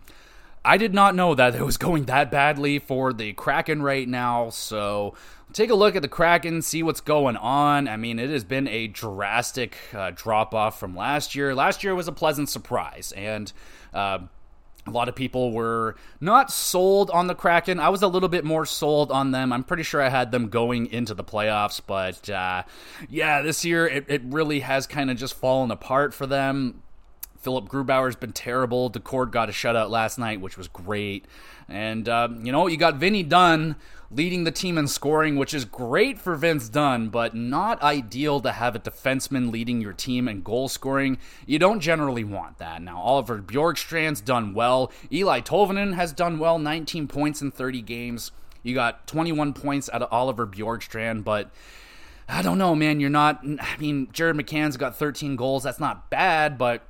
I did not know that it was going that badly for the Kraken right now. So take a look at the Kraken, see what's going on. I mean, it has been a drastic uh, drop off from last year. Last year was a pleasant surprise, and uh, a lot of people were not sold on the Kraken. I was a little bit more sold on them. I'm pretty sure I had them going into the playoffs, but uh, yeah, this year it, it really has kind of just fallen apart for them. Philip Grubauer's been terrible. Daccord got a shutout last night, which was great. And, uh, you know, you got Vinny Dunn leading the team in scoring, which is great for Vince Dunn, but not ideal to have a defenseman leading your team in goal scoring. You don't generally want that. Now, Oliver Bjorkstrand's done well. Eli Tolvanen has done well, 19 points in 30 games. You got 21 points out of Oliver Bjorkstrand, but I don't know, man. You're not. I mean, Jared McCann's got 13 goals. That's not bad, but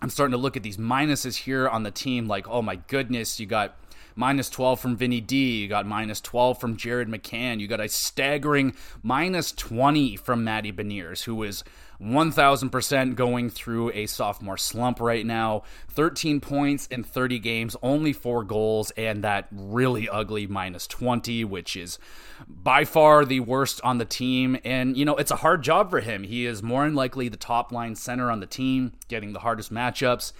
I'm starting to look at these minuses here on the team. Like, oh my goodness, you got minus 12 from Vinny D. You got minus 12 from Jared McCann. You got a staggering minus 20 from Matty Beniers, who is 1000% going through a sophomore slump right now. 13 points in 30 games, only four goals, and that really ugly minus 20, which is by far the worst on the team. And, you know, it's a hard job for him. He is more than likely the top line center on the team, getting the hardest matchups.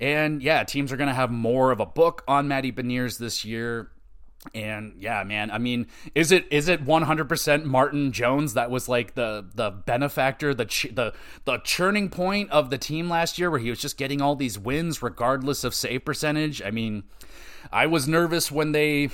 And yeah, teams are going to have more of a book on Matty Beniers this year. And yeah, man, I mean, is it is it 100% Martin Jones that was like the the benefactor, the ch- the the churning point of the team last year where he was just getting all these wins regardless of save percentage? I mean, I was nervous when they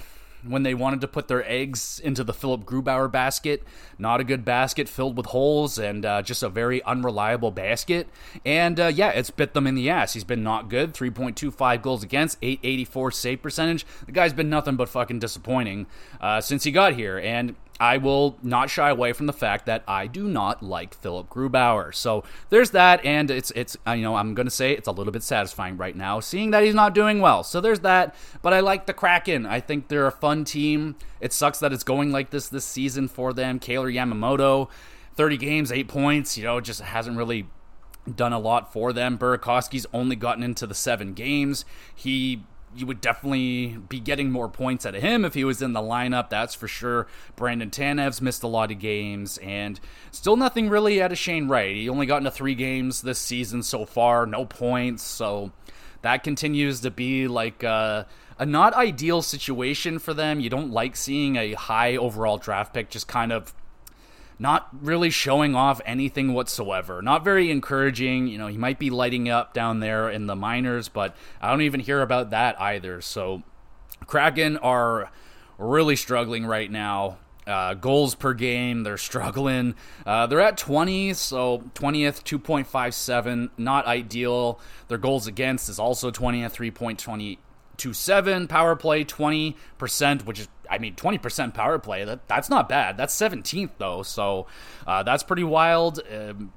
when they wanted to put their eggs into the Philip Grubauer basket. Not a good basket filled with holes and uh, just a very unreliable basket. And uh, yeah, it's bit them in the ass. He's been not good. 3.25 goals against, 884 save percentage. The guy's been nothing but fucking disappointing uh, since he got here. And I will not shy away from the fact that I do not like Philip Grubauer. So there's that, and it's it's uh, you know I'm gonna say it's a little bit satisfying right now, seeing that he's not doing well. So there's that. But I like the Kraken. I think they're a fun team. It sucks that it's going like this this season for them. Kailer Yamamoto, 30 games, eight points. You know, just hasn't really done a lot for them. Burakovsky's only gotten into the seven games. He you would definitely be getting more points out of him if he was in the lineup. That's for sure. Brandon Tanev's missed a lot of games, and still nothing really out of Shane Wright. He only got into three games this season so far, no points. So that continues to be like a, a not ideal situation for them. You don't like seeing a high overall draft pick just kind of not really showing off anything whatsoever. Not very encouraging. You know, he might be lighting up down there in the minors, but I don't even hear about that either. So, Kraken are really struggling right now. Uh, goals per game, they're struggling. Uh, they're at 20, so 20th, 2.57, not ideal. Their goals against is also 20th, 3.227. Power play, 20%, which is I mean, 20% power play, that, that's not bad. That's 17th, though, so uh, that's pretty wild. Um,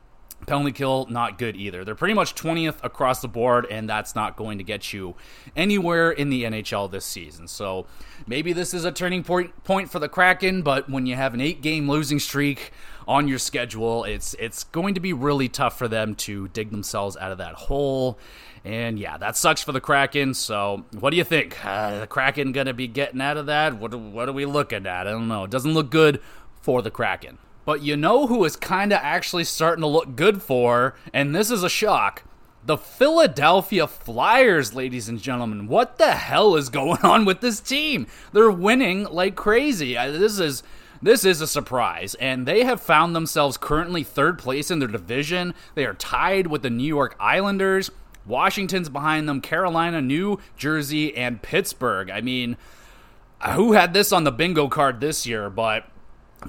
penalty kill, not good either. They're pretty much 20th across the board, and that's not going to get you anywhere in the NHL this season. So maybe this is a turning point, point for the Kraken, but when you have an eight game losing streak on your schedule, it's, it's going to be really tough for them to dig themselves out of that hole. And yeah, that sucks for the Kraken. So, what do you think? Uh, the Kraken going to be getting out of that? What, what are we looking at? I don't know. It doesn't look good for the Kraken. But you know who is kind of actually starting to look good for, and this is a shock. The Philadelphia Flyers, ladies and gentlemen. What the hell is going on with this team? They're winning like crazy. This is this is a surprise, and they have found themselves currently third place in their division. They are tied with the New York Islanders. Washington's behind them, Carolina, New Jersey, and Pittsburgh. I mean, who had this on the bingo card this year? But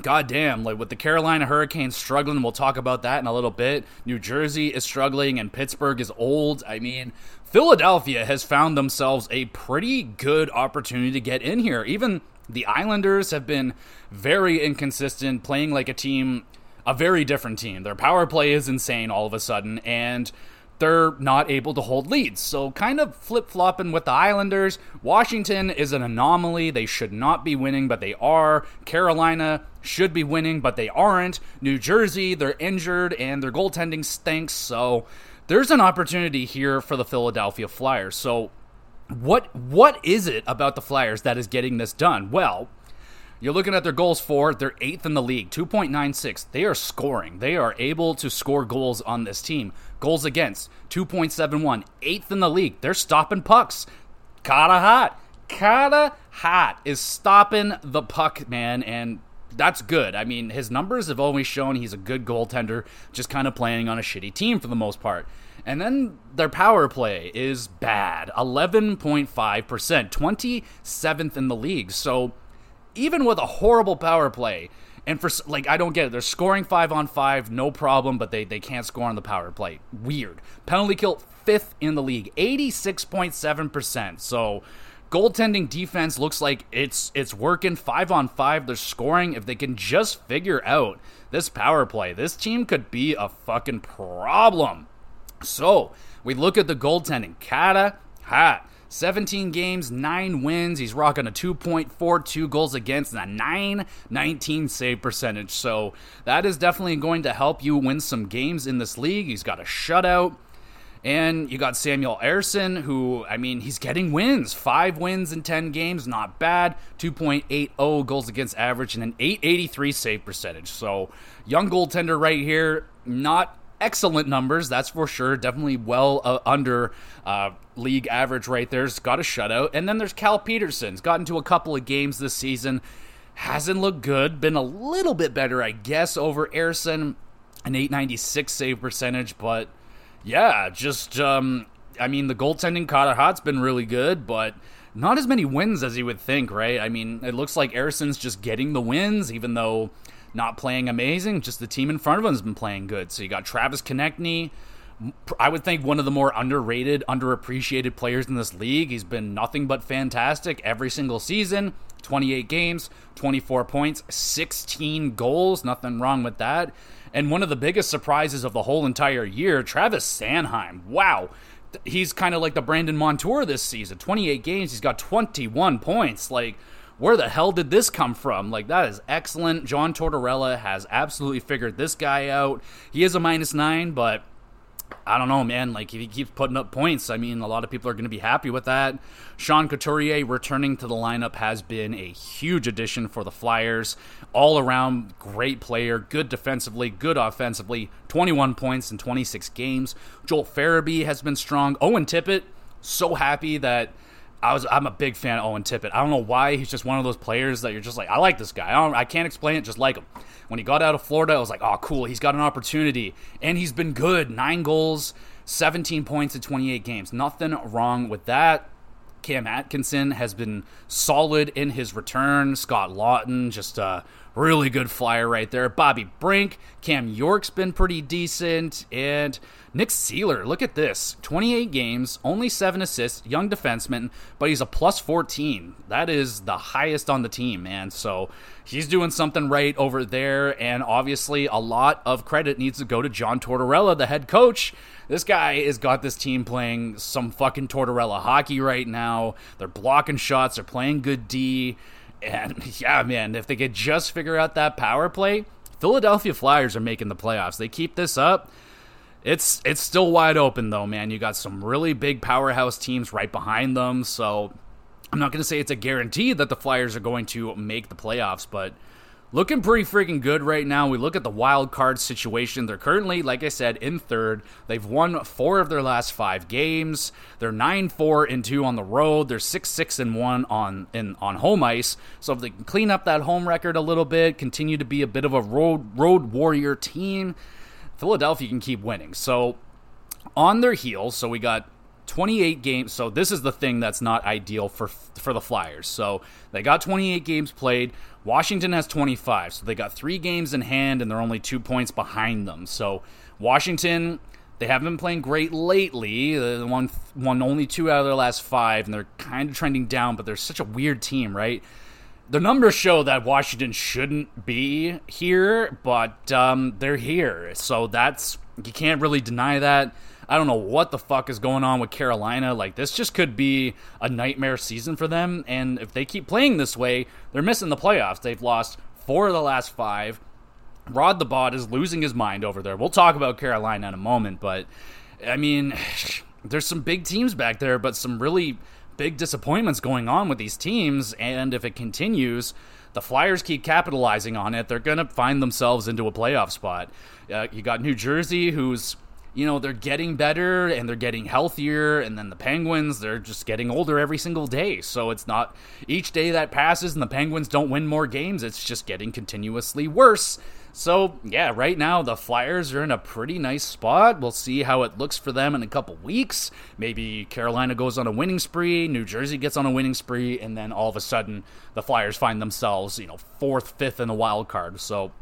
goddamn, like with the Carolina Hurricanes struggling, we'll talk about that in a little bit. New Jersey is struggling, and Pittsburgh is old. I mean, Philadelphia has found themselves a pretty good opportunity to get in here. Even the Islanders have been very inconsistent, playing like a team, a very different team. Their power play is insane all of a sudden, and they're not able to hold leads. So, kind of flip flopping with the Islanders. Washington is an anomaly. They should not be winning, but they are. Carolina should be winning, but they aren't. New Jersey, they're injured and their goaltending stinks. So, there's an opportunity here for the Philadelphia Flyers. So, what what is it about the Flyers that is getting this done? Well, you're looking at their goals for, they're eighth in the league, 2.96. They are scoring. They are able to score goals on this team. Goals against, 2.71. Eighth in the league. They're stopping pucks. Carter Hart. Carter Hart is stopping the puck, man, and that's good. I mean, his numbers have always shown he's a good goaltender, just kind of playing on a shitty team for the most part. And then their power play is bad 11.5%, 27th in the league. So even with a horrible power play, and for like I don't get it. They're scoring five on five, no problem, but they they can't score on the power play. Weird. Penalty kill fifth in the league, eighty six point seven percent. So goaltending defense looks like it's it's working five on five. They're scoring. If they can just figure out this power play, this team could be a fucking problem. So we look at the goaltending. Kata hat. 17 games, 9 wins. He's rocking a 2.42 goals against and a 919 save percentage. So that is definitely going to help you win some games in this league. He's got a shutout. And you got Samuel Ersson, who, I mean, he's getting wins. Five wins in 10 games, not bad. 2.80 goals against average and an 883 save percentage. So, young goaltender right here. Not excellent numbers, that's for sure. Definitely well uh, under uh, league average right there. He's got a shutout. And then there's Cal Petersen's gotten to a couple of games this season. Hasn't looked good. Been a little bit better, I guess, over Ersson. An 896 save percentage, but yeah, just um, I mean the goaltending Hart's been really good, but not as many wins as you would think, right? I mean, it looks like Ersson's just getting the wins, even though not playing amazing. Just the team in front of him has been playing good. So you got Travis Konecny. I would think one of the more underrated, underappreciated players in this league. He's been nothing but fantastic every single season. 28 games, 24 points, 16 goals. Nothing wrong with that. And one of the biggest surprises of the whole entire year, Travis Sanheim. Wow. He's kind of like the Brandon Montour this season. 28 games, he's got 21 points. Like, where the hell did this come from? Like, that is excellent. John Tortorella has absolutely figured this guy out. He is a minus nine, but I don't know, man. Like if he keeps putting up points, I mean, a lot of people are going to be happy with that. Sean Couturier returning to the lineup has been a huge addition for the Flyers. All around, great player, good defensively, good offensively. 21 points in 26 games. Joel Farabee has been strong. Owen Tippett, so happy that I was I'm a big fan of Owen Tippett. I don't know why he's just one of those players that you're just like I like this guy. I I can't explain it, just like him. When he got out of Florida, I was like, "Oh, cool, he's got an opportunity." And he's been good. 9 goals, 17 points in 28 games. Nothing wrong with that. Cam Atkinson has been solid in his return. Scott Laughton just a really good flyer right there. Bobby Brink, Cam York's been pretty decent, and Nick Seeler, look at this 28 games, only 7 assists, young defenseman, but he's a plus 14. That is the highest on the team, man. So he's doing something right over there, and obviously a lot of credit needs to go to John Tortorella, the head coach. This guy has got this team playing some fucking Tortorella hockey right now. They're blocking shots, they're playing good D. And yeah, man, if they could just figure out that power play, Philadelphia Flyers are making the playoffs. They keep this up it's it's still wide open though, man. You got some really big powerhouse teams right behind them, so I'm not going to say it's a guarantee that the Flyers are going to make the playoffs, but looking pretty freaking good right now. We look at the wild card situation. They're currently, like I said, in third. They've won four of their last five games. They're nine four and two on the road. They're six six and one on in on home ice. So if they can clean up that home record a little bit, continue to be a bit of a road road warrior team, Philadelphia can keep winning. So on their heels, so we got 28 games. So this is the thing that's not ideal for for the Flyers. So they got 28 games played. Washington has 25. So they got 3 games in hand and they're only 2 points behind them. So Washington they haven't been playing great lately. They won won only 2 out of their last 5 and they're kind of trending down, but they're such a weird team, right? the numbers show that Washington shouldn't be here, but um, they're here. So that's you can't really deny that. I don't know what the fuck is going on with Carolina. Like this just could be a nightmare season for them. And if they keep playing this way, they're missing the playoffs. They've lost four of the last five. Rod the Bod is losing his mind over there. We'll talk about Carolina in a moment, but I mean, there's some big teams back there, but some really big disappointments going on with these teams, and if it continues, the Flyers keep capitalizing on it. They're going to find themselves into a playoff spot. Uh, you got New Jersey, who's you know they're getting better and they're getting healthier and then the penguins they're just getting older every single day so it's not each day that passes and the penguins don't win more games it's just getting continuously worse so, yeah, right now the Flyers are in a pretty nice spot. We'll see how it looks for them in a couple weeks. Maybe Carolina goes on a winning spree, New Jersey gets on a winning spree, and then all of a sudden the Flyers find themselves, you know, fourth, fifth in the wild card. So,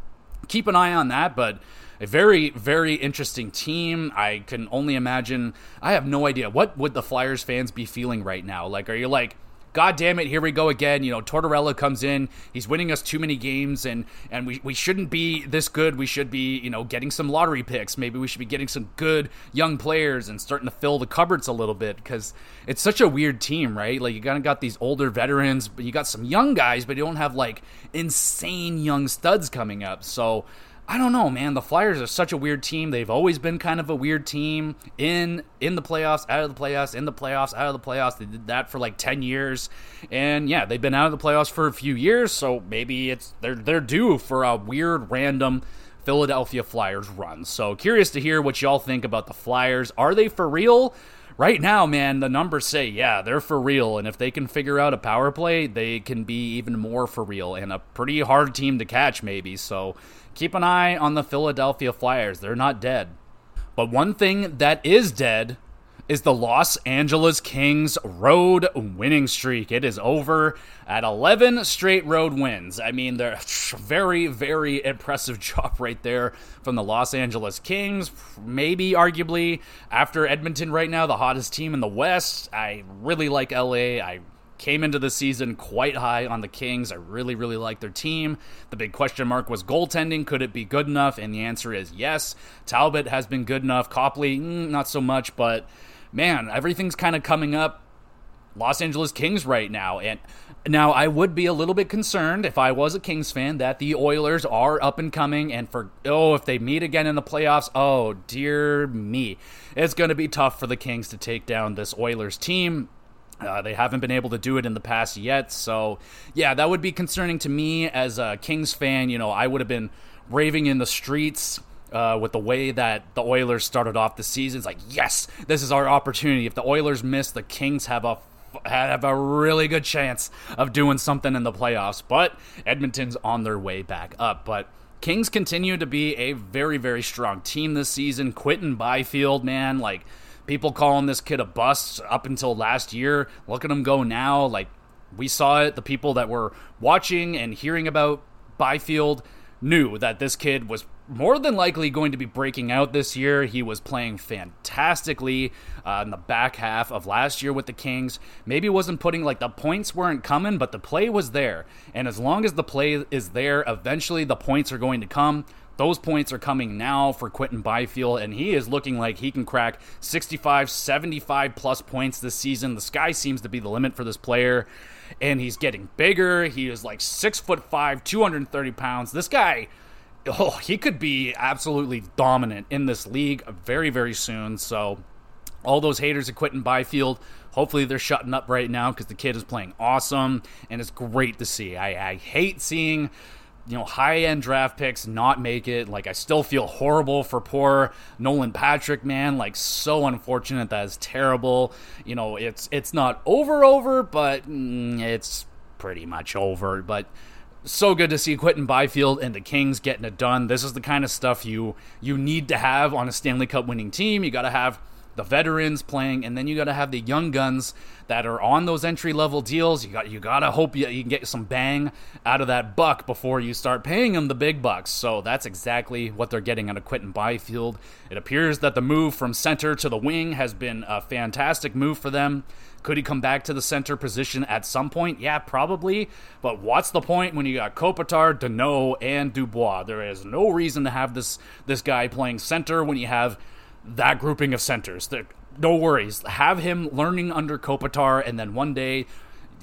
keep an eye on that, but a very very interesting team. I can only imagine. I have no idea what would the Flyers fans be feeling right now. Like are you like God damn it, here we go again. You know, Tortorella comes in, he's winning us too many games, and and we, we shouldn't be this good. We should be, you know, getting some lottery picks. Maybe we should be getting some good young players and starting to fill the cupboards a little bit because it's such a weird team, right? Like you kind of got these older veterans, but you got some young guys, but you don't have like insane young studs coming up. So I don't know, man. The Flyers are such a weird team. They've always been kind of a weird team in in the playoffs, out of the playoffs, in the playoffs, out of the playoffs. They did that for like 10 years. And yeah, they've been out of the playoffs for a few years, so maybe it's they're they're due for a weird random Philadelphia Flyers run. So curious to hear what y'all think about the Flyers. Are they for real? right now, man, the numbers say, yeah, they're for real. And if they can figure out a power play, they can be even more for real and a pretty hard team to catch, maybe. So keep an eye on the Philadelphia Flyers. They're not dead. But one thing that is dead is the Los Angeles Kings road winning streak. It is over at 11 straight road wins. I mean, they're very, very impressive job right there from the Los Angeles Kings. Maybe, arguably, after Edmonton right now, the hottest team in the West. I really like LA. I came into the season quite high on the Kings. I really, really like their team. The big question mark was goaltending. Could it be good enough? And the answer is yes. Talbot has been good enough. Copley, mm, not so much, but man, everything's kind of coming up Los Angeles Kings right now. And now I would be a little bit concerned if I was a Kings fan that the Oilers are up and coming and for oh if they meet again in the playoffs, oh dear me. It's going to be tough for the Kings to take down this Oilers team. Uh, they haven't been able to do it in the past yet. So, yeah, that would be concerning to me as a Kings fan. You know, I would have been raving in the streets uh, with the way that the Oilers started off the season. It's like, yes, this is our opportunity. If the Oilers miss, the Kings have a have a really good chance of doing something in the playoffs. But Edmonton's on their way back up. But Kings continue to be a very, very strong team this season. Quinton Byfield, man, like people calling this kid a bust up until last year. Look at him go now. Like we saw it. The people that were watching and hearing about Byfield knew that this kid was more than likely going to be breaking out this year. He was playing fantastically uh, in the back half of last year with the Kings. Maybe wasn't putting like the points weren't coming, but the play was there. And as long as the play is there, eventually the points are going to come. Those points are coming now for Quinton Byfield, and he is looking like he can crack 65, 75 plus points this season. The sky seems to be the limit for this player, and he's getting bigger. He is like six foot five, 230 pounds. This guy oh, he could be absolutely dominant in this league very, very soon. So, all those haters of Quinton Byfield, hopefully they're shutting up right now because the kid is playing awesome and it's great to see. I, I hate seeing you know high end draft picks not make it like i still feel horrible for poor nolan patrick man like so unfortunate that is terrible you know it's it's not over over but mm, it's pretty much over but so good to see Quinton Byfield and the Kings getting it done. This is the kind of stuff you you need to have on a Stanley Cup winning team. You got to have the veterans playing, and then you got to have the young guns that are on those entry level deals. You got you got to hope you, you can get some bang out of that buck before you start paying them the big bucks. So that's exactly what they're getting out of Quinton Byfield. It appears that the move from center to the wing has been a fantastic move for them. Could he come back to the center position at some point? Yeah, probably. But what's the point when you got Kopitar, Danault, and Dubois? There is no reason to have this this guy playing center when you have that grouping of centers. No worries. Have him learning under Kopitar, and then one day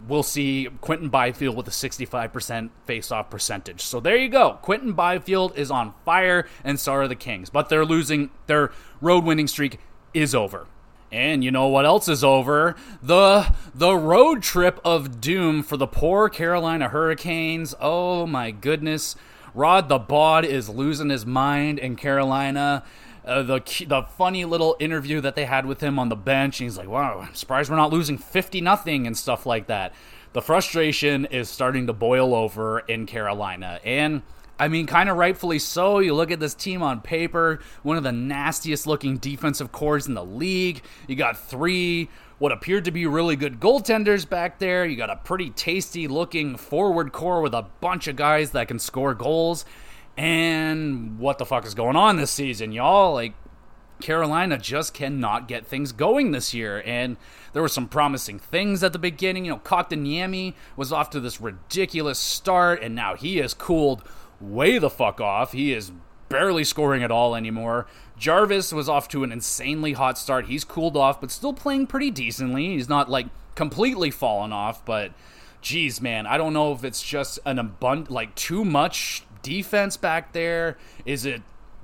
we'll see Quinton Byfield with a 65% face-off percentage. So there you go. Quinton Byfield is on fire, and so are the Kings. But they're losing. Their road winning streak is over. And you know what else is over? The the road trip of doom for the poor Carolina Hurricanes. Oh my goodness. Rod the Bod is losing his mind in Carolina. Uh, the the funny little interview that they had with him on the bench, he's like, "Wow, I'm surprised we're not losing 50 nothing and stuff like that." The frustration is starting to boil over in Carolina. And I mean, kind of rightfully so. You look at this team on paper, one of the nastiest looking defensive cores in the league. You got three what appeared to be really good goaltenders back there. You got a pretty tasty looking forward core with a bunch of guys that can score goals. And what the fuck is going on this season, y'all? Like, Carolina just cannot get things going this year. And there were some promising things at the beginning. You know, Kotkaniemi was off to this ridiculous start, and now he has cooled way the fuck off. He is barely scoring at all anymore. Jarvis was off to an insanely hot start. He's cooled off, but still playing pretty decently. He's not like completely fallen off, but geez, man, I don't know if it's just an abundant, like too much defense back there. Is it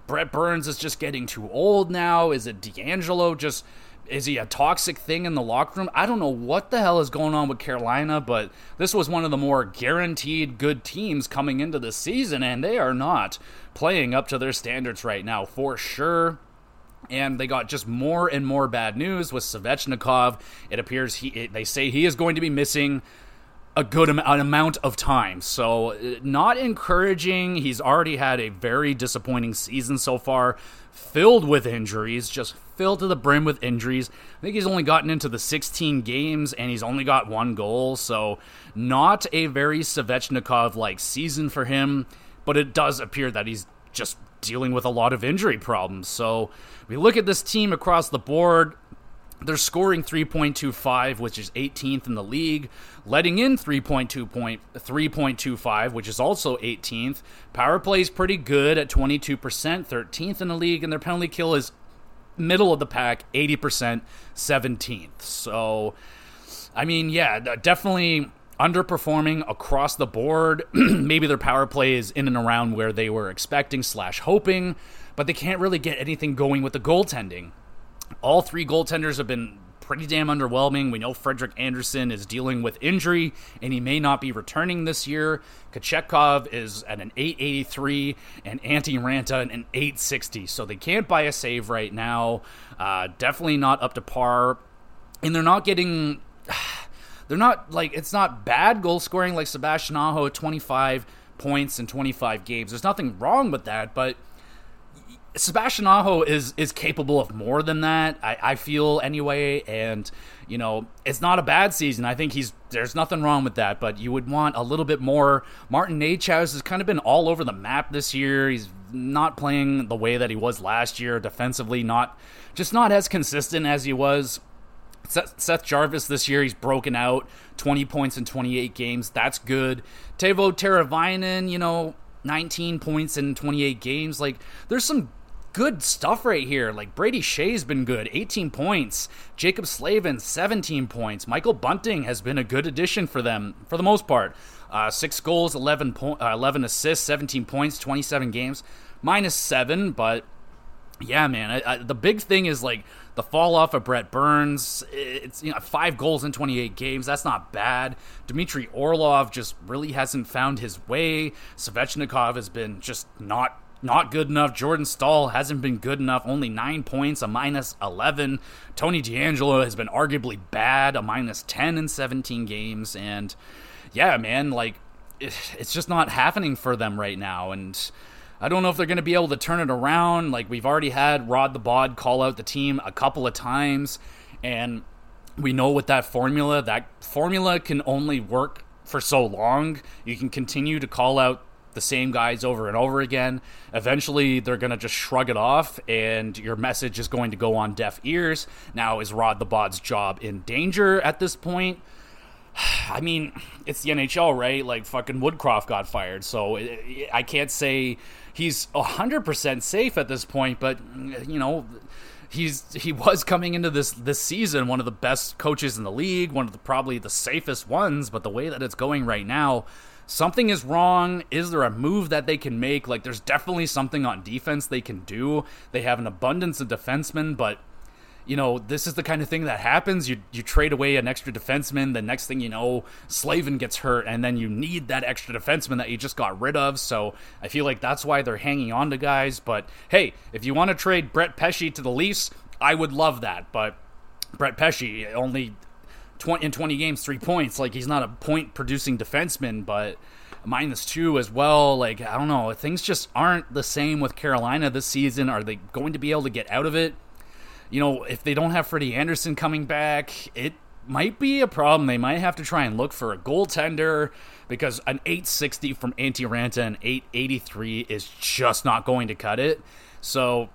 Brent Burns is just getting too old now? Is it DeAngelo just is he a toxic thing in the locker room? I don't know what the hell is going on with Carolina, but this was one of the more guaranteed good teams coming into the season, and they are not playing up to their standards right now for sure. And they got just more and more bad news with Svechnikov. It appears he, it, they say he is going to be missing a good am- an amount of time. So, uh, not encouraging. He's already had a very disappointing season so far, filled with injuries, just filled to the brim with injuries. I think he's only gotten into the 16 games and he's only got one goal. So, not a very Svechnikov like season for him, but it does appear that he's just dealing with a lot of injury problems. So, we look at this team across the board. They're scoring 3.25, which is 18th in the league, letting in 3.2 point, 3.25, which is also 18th. Power play is pretty good at 22%, 13th in the league, and their penalty kill is middle of the pack, 80%, 17th. So I mean, yeah, definitely underperforming across the board. Maybe their power play is in and around where they were expecting slash hoping, but they can't really get anything going with the goaltending. All three goaltenders have been pretty damn underwhelming. We know Frederik Andersen is dealing with injury and he may not be returning this year. Kochetkov is at an 883 and Antti Raanta an 860. So they can't buy a save right now. Uh, definitely not up to par. And they're not getting. They're not like it's not bad goal scoring like Sebastian Aho 25 points in 25 games. There's nothing wrong with that, but Sebastian Aho is is capable of more than that. I, I feel anyway, and you know it's not a bad season. I think he's there's nothing wrong with that, but you would want a little bit more. Martin Necas has kind of been all over the map this year. He's not playing the way that he was last year defensively. Not just not as consistent as he was. Seth Jarvis this year, he's broken out 20 points in 28 games. That's good. Teuvo Teravainen, you know, 19 points in 28 games. Like, there's some good stuff right here. Like Brady Skjei's been good, 18 points. Jaccob Slavin, 17 points. Michael Bunting has been a good addition for them for the most part. Uh, six goals, 11, po- uh, 11 assists, 17 points, 27 games, minus seven. But yeah, man, I, I, the big thing is like the fall off of Brent Burns. It's you know five goals in 28 games. That's not bad. Dmitry Orlov just really hasn't found his way. Svechnikov has been just not not good enough. Jordan Staal hasn't been good enough. Only nine points, a minus 11. Tony DeAngelo has been arguably bad, a minus 10 in 17 games. And yeah, man, like, it's just not happening for them right now. And I don't know if they're going to be able to turn it around. Like, we've already had Rod the Bod call out the team a couple of times. And we know with that formula, that formula can only work for so long. You can continue to call out the same guys over and over again. Eventually, they're going to just shrug it off, and your message is going to go on deaf ears. Now, is Rod the Bod's job in danger at this point? I mean, it's the NHL, right? Like, fucking Woodcroft got fired, so eh, eh, I can't say he's 100% safe at this point, but, mm, you know he's he was coming into this this season one of the best coaches in the league, one of the probably the safest ones. But the way that it's going right now, something is wrong. Is there a move that they can make? Like, there's definitely something on defense they can do. They have an abundance of defensemen, but you know, this is the kind of thing that happens. You you trade away an extra defenseman, the next thing you know, Slavin gets hurt, and then you need that extra defenseman that you just got rid of. So I feel like that's why they're hanging on to guys. But hey, if you want to trade Brett Pesce to the Leafs, I would love that. But Brett Pesce only 20, in 20 games, three points. Like, he's not a point producing defenseman, but minus two as well. Like, I don't know. Things just aren't the same with Carolina this season. Are they going to be able to get out of it? You know, if they don't have Freddie Andersen coming back, it might be a problem. They might have to try and look for a goaltender because an 860 from Antti Raanta and 883 is just not going to cut it. So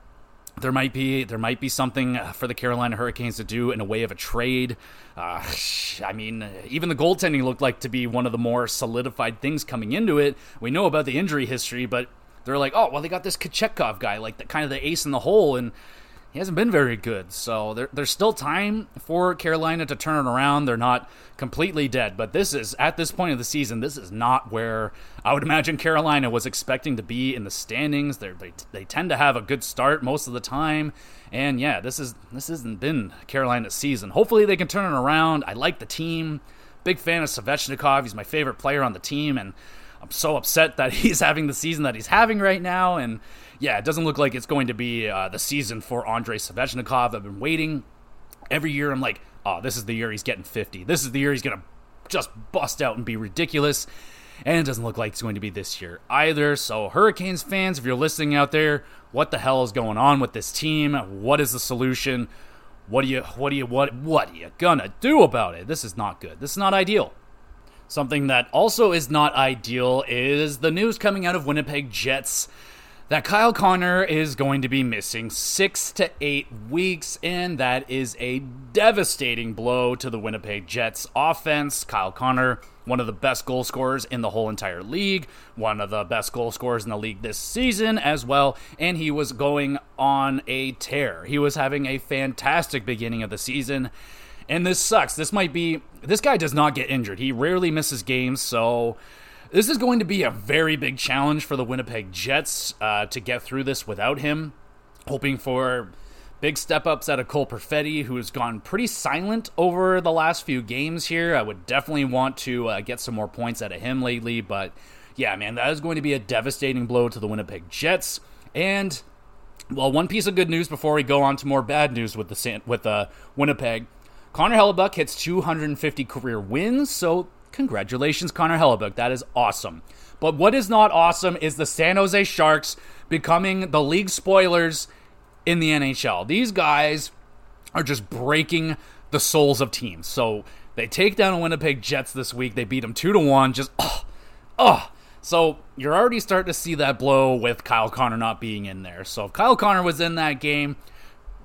there might be there might be something for the Carolina Hurricanes to do in a way of a trade. Uh, I mean, even the goaltending looked like to be one of the more solidified things coming into it. We know about the injury history, but they're like, oh well, they got this Kochetkov guy, like the kind of the ace in the hole, and he hasn't been very good. So there, there's still time for Carolina to turn it around. They're not completely dead, but this is at this point of the season, this is not where I would imagine Carolina was expecting to be in the standings. They're, they they tend to have a good start most of the time, and yeah, this is this hasn't been Carolina's season. Hopefully they can turn it around. I like the team. Big fan of Svechnikov. He's my favorite player on the team, and I'm so upset that he's having the season that he's having right now, and yeah, it doesn't look like it's going to be uh, the season for Andrei Svechnikov. I've been waiting every year. I'm like, oh, this is the year he's getting 50. This is the year he's going to just bust out and be ridiculous. And it doesn't look like it's going to be this year either. So, Hurricanes fans, if you're listening out there, what the hell is going on with this team? What is the solution? What do you what do you what what are you gonna do about it? This is not good. This is not ideal. Something that also is not ideal is the news coming out of Winnipeg Jets that Kyle Connor is going to be missing six to eight weeks, and that is a devastating blow to the Winnipeg Jets offense. Kyle Connor, one of the best goal scorers in the whole entire league, one of the best goal scorers in the league this season as well, and he was going on a tear. He was having a fantastic beginning of the season. And this sucks. This might be. This guy does not get injured. He rarely misses games, so this is going to be a very big challenge for the Winnipeg Jets uh, to get through this without him. Hoping for big step ups out of Cole Perfetti, who has gone pretty silent over the last few games here. I would definitely want to uh, get some more points out of him lately, but yeah, man, that is going to be a devastating blow to the Winnipeg Jets. And well, one piece of good news before we go on to more bad news with the with the Winnipeg. Connor Hellebuyck hits 250 career wins, so congratulations, Connor Hellebuyck. That is awesome. But what is not awesome is the San Jose Sharks becoming the league spoilers in the NHL. These guys are just breaking the souls of teams. So they take down the Winnipeg Jets this week. They beat them two to one. Just oh, oh. So you're already starting to see that blow with Kyle Connor not being in there. So if Kyle Connor was in that game,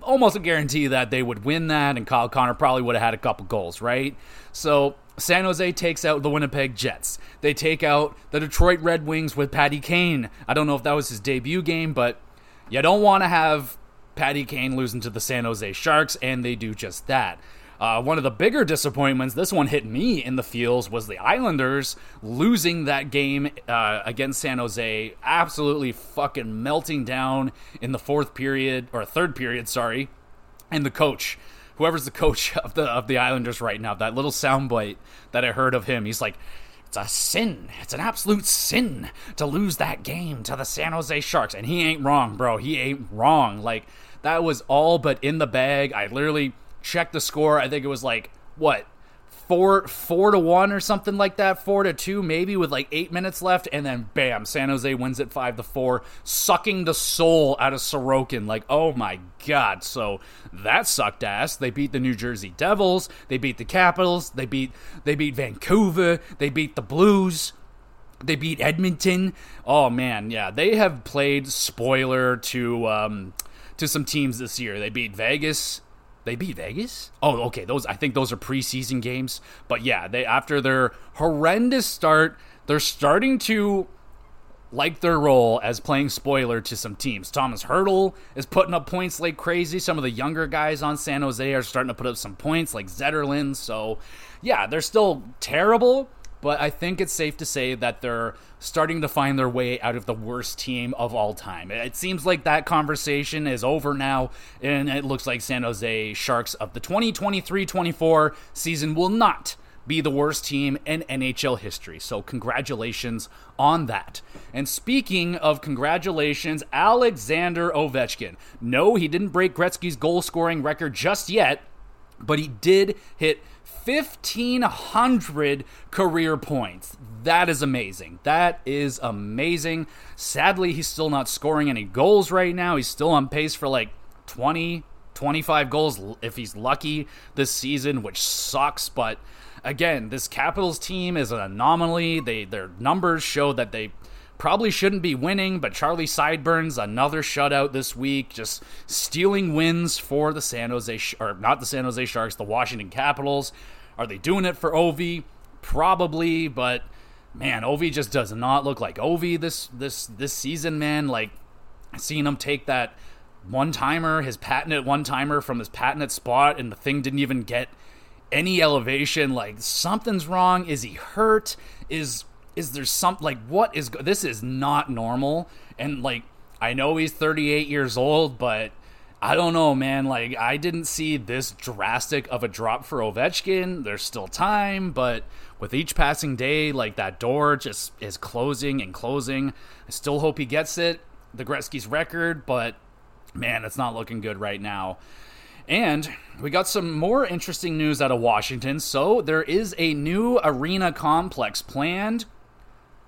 almost a guarantee that they would win that, and Kyle Connor probably would have had a couple goals, right? So San Jose takes out the Winnipeg Jets. They take out the Detroit Red Wings with Patty Kane. I don't know if that was his debut game, but you don't want to have Patty Kane losing to the San Jose Sharks, and they do just that. Uh, one of the bigger disappointments, this one hit me in the feels, was the Islanders losing that game uh, against San Jose, absolutely fucking melting down in the fourth period or third period, sorry. And the coach, whoever's the coach of the of the Islanders right now, that little soundbite that I heard of him, he's like, "It's a sin. It's an absolute sin to lose that game to the San Jose Sharks." And he ain't wrong, bro. He ain't wrong. Like that was all but in the bag. I literally checked the score. I think it was like what four four to one or something like that, four to two maybe with like eight minutes left, and then bam, San Jose wins it five to four, sucking the soul out of Sorokin. Like oh my god, so that sucked ass. They beat the New Jersey Devils, they beat the Capitals, they beat they beat Vancouver, they beat the Blues. They beat Edmonton. Oh man, yeah, they have played spoiler to um, to some teams this year. They beat Vegas, they beat Vegas? Oh, okay. Those I think those are preseason games. But yeah, they after their horrendous start, they're starting to like their role as playing spoiler to some teams. Tomas Hertl is putting up points like crazy. Some of the younger guys on San Jose are starting to put up some points, like Zetterlund. So, yeah, they're still terrible, but I think it's safe to say that they're starting to find their way out of the worst team of all time. It seems like that conversation is over now, and it looks like San Jose Sharks of the 2023 24 season will not be the worst team in NHL history. So, congratulations on that. And speaking of congratulations, Alexander Ovechkin. No, he didn't break Gretzky's goal scoring record just yet, but he did hit 1,500 career points. That is amazing. That is amazing. Sadly, he's still not scoring any goals right now. He's still on pace for like 20, 25 goals if he's lucky this season, which sucks. But again, this Capitals team is an anomaly. They their numbers show that they probably shouldn't be winning, but Charlie Sideburns another shutout this week, just stealing wins for the San Jose or not the San Jose Sharks, the Washington Capitals. Are they doing it for Ovi? Probably, but man, Ovi just does not look like Ovi this this this season, man. Like seeing him take that one timer, his patented one timer from his patented spot, and the thing didn't even get any elevation. Like something's wrong. Is he hurt? Is is there some like what is this is not normal? And like I know he's 38 years old, but I don't know, man. Like, I didn't see this drastic of a drop for Ovechkin. There's still time, but with each passing day, like that door just is closing and closing. I still hope he gets it, the Gretzky's record, but man, it's not looking good right now. And we got some more interesting news out of Washington. So there is a new arena complex planned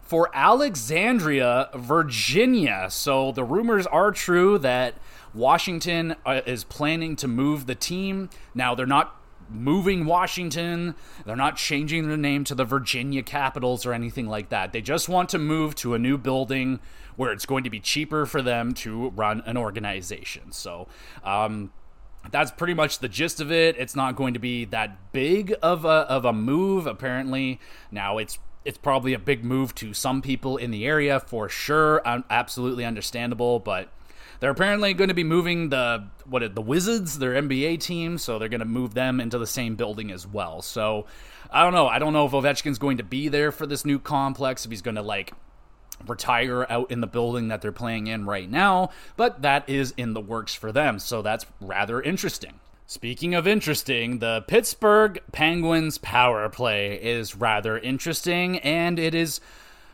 for Alexandria, Virginia. So the rumors are true that Washington uh, is planning to move the team. Now, they're not moving Washington. They're not changing the name to the Virginia Capitals or anything like that. They just want to move to a new building where it's going to be cheaper for them to run an organization. So, um, that's pretty much the gist of it. It's not going to be that big of a of a move apparently. Now it's it's probably a big move to some people in the area for sure. absolutely understandable, but they're apparently going to be moving the what the Wizards, their NBA team, so they're going to move them into the same building as well. So I don't know. I don't know if Ovechkin's going to be there for this new complex. If he's going to like retire out in the building that they're playing in right now, but that is in the works for them. So that's rather interesting. Speaking of interesting, the Pittsburgh Penguins power play is rather interesting, and it is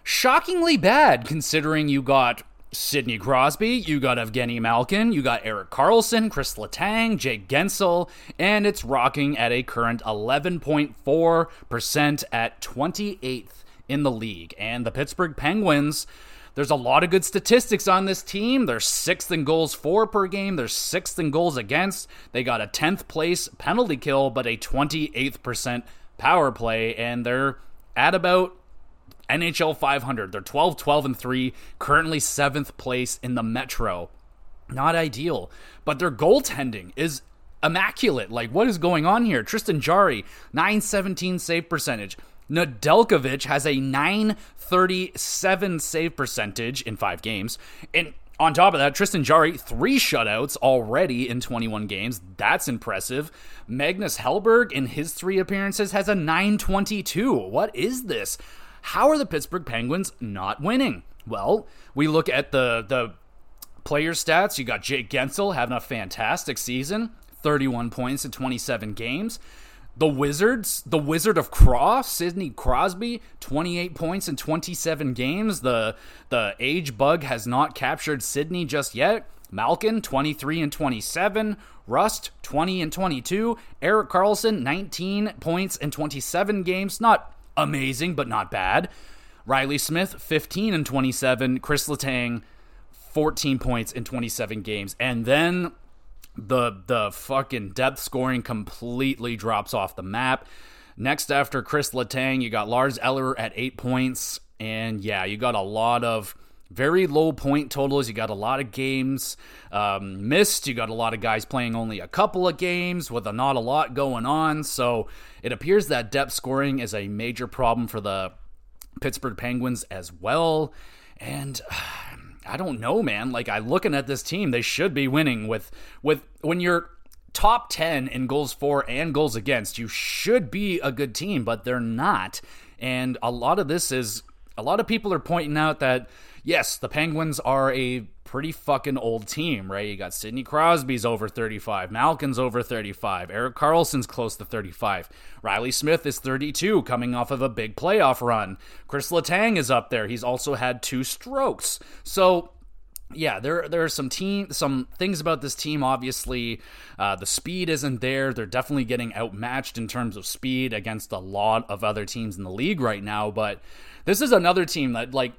shockingly bad considering you got Sidney Crosby, you got Evgeny Malkin, you got Erik Karlsson, Chris Letang, Jake Guentzel, and it's rocking at a current 11.4% at 28th in the league. And the Pittsburgh Penguins there's a lot of good statistics on this team. They're sixth in goals for per game. They're sixth in goals against. They got a 10th place penalty kill, but a 28th percent power play, and they're at about NHL 500. They're 12, 12, and 3, currently seventh place in the Metro. Not ideal, but their goaltending is immaculate. Like, what is going on here? Tristan Jarry, 917 save percentage. Nedeljkovic has a 937 save percentage in five games. And on top of that, Tristan Jarry, three shutouts already in 21 games. That's impressive. Magnus Hellberg, in his three appearances, has a 922. What is this? How are the Pittsburgh Penguins not winning? Well, we look at the, the player stats. You got Jake Guentzel having a fantastic season 31 points in 27 games. The Wizards, the Wizard of Cross, Sidney Crosby, 28 points in 27 games. The the age bug has not captured Sidney just yet. Malkin, 23 and 27. Rust, 20 and 22. Erik Karlsson, 19 points in 27 games. Not amazing, but not bad. Reilly Smith, 15 and 27. Chris Letang, 14 points in 27 games. And then the the fucking depth scoring completely drops off the map. Next after Chris Letang, you got Lars Eller at eight points, and yeah, you got a lot of very low point totals. You got a lot of games um, missed. You got a lot of guys playing only a couple of games with a, not a lot going on. So it appears that depth scoring is a major problem for the Pittsburgh Penguins as well. And I don't know, man. Like I looking at this team, they should be winning with with when you're top 10 in goals for and goals against, you should be a good team, but they're not. And a lot of this is a lot of people are pointing out that yes, the Penguins are a pretty fucking old team, right? You got Sidney Crosby's over 35, Malkin's over 35, Erik Karlsson's close to 35, Reilly Smith is 32, coming off of a big playoff run. Chris Letang is up there. He's also had two strokes. So yeah, there there are some team some things about this team. Obviously, uh, the speed isn't there. They're definitely getting outmatched in terms of speed against a lot of other teams in the league right now. But this is another team that like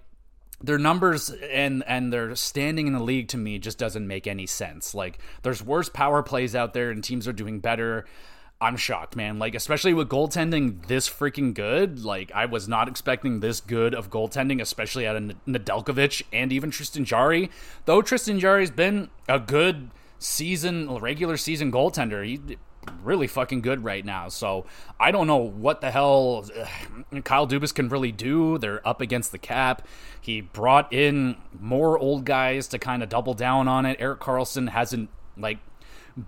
their numbers and and their standing in the league to me just doesn't make any sense. Like there's worse power plays out there and teams are doing better. I'm shocked, man. Like especially with goaltending this freaking good. Like I was not expecting this good of goaltending, especially out of Nedeljkovic and even Tristan Jarry. Though Tristan Jarry's been a good season, regular season goaltender. He really fucking good right now. So I don't know what the hell Kyle Dubas can really do. They're up against the cap. He brought in more old guys to kind of double down on it. Erik Karlsson hasn't like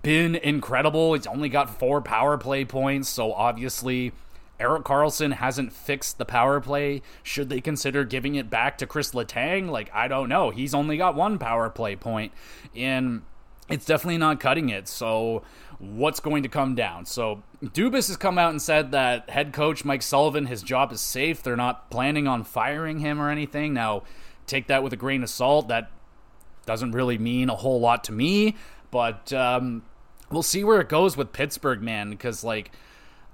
been incredible. He's only got four power play points, so obviously Erik Karlsson hasn't fixed the power play. Should they consider giving it back to Chris Letang? Like, I don't know. He's only got one power play point, and it's definitely not cutting it. So what's going to come down. So Dubas has come out and said that head coach Mike Sullivan, his job is safe. They're not planning on firing him or anything. Now, take that with a grain of salt. That doesn't really mean a whole lot to me, but um, we'll see where it goes with Pittsburgh, man. Because like.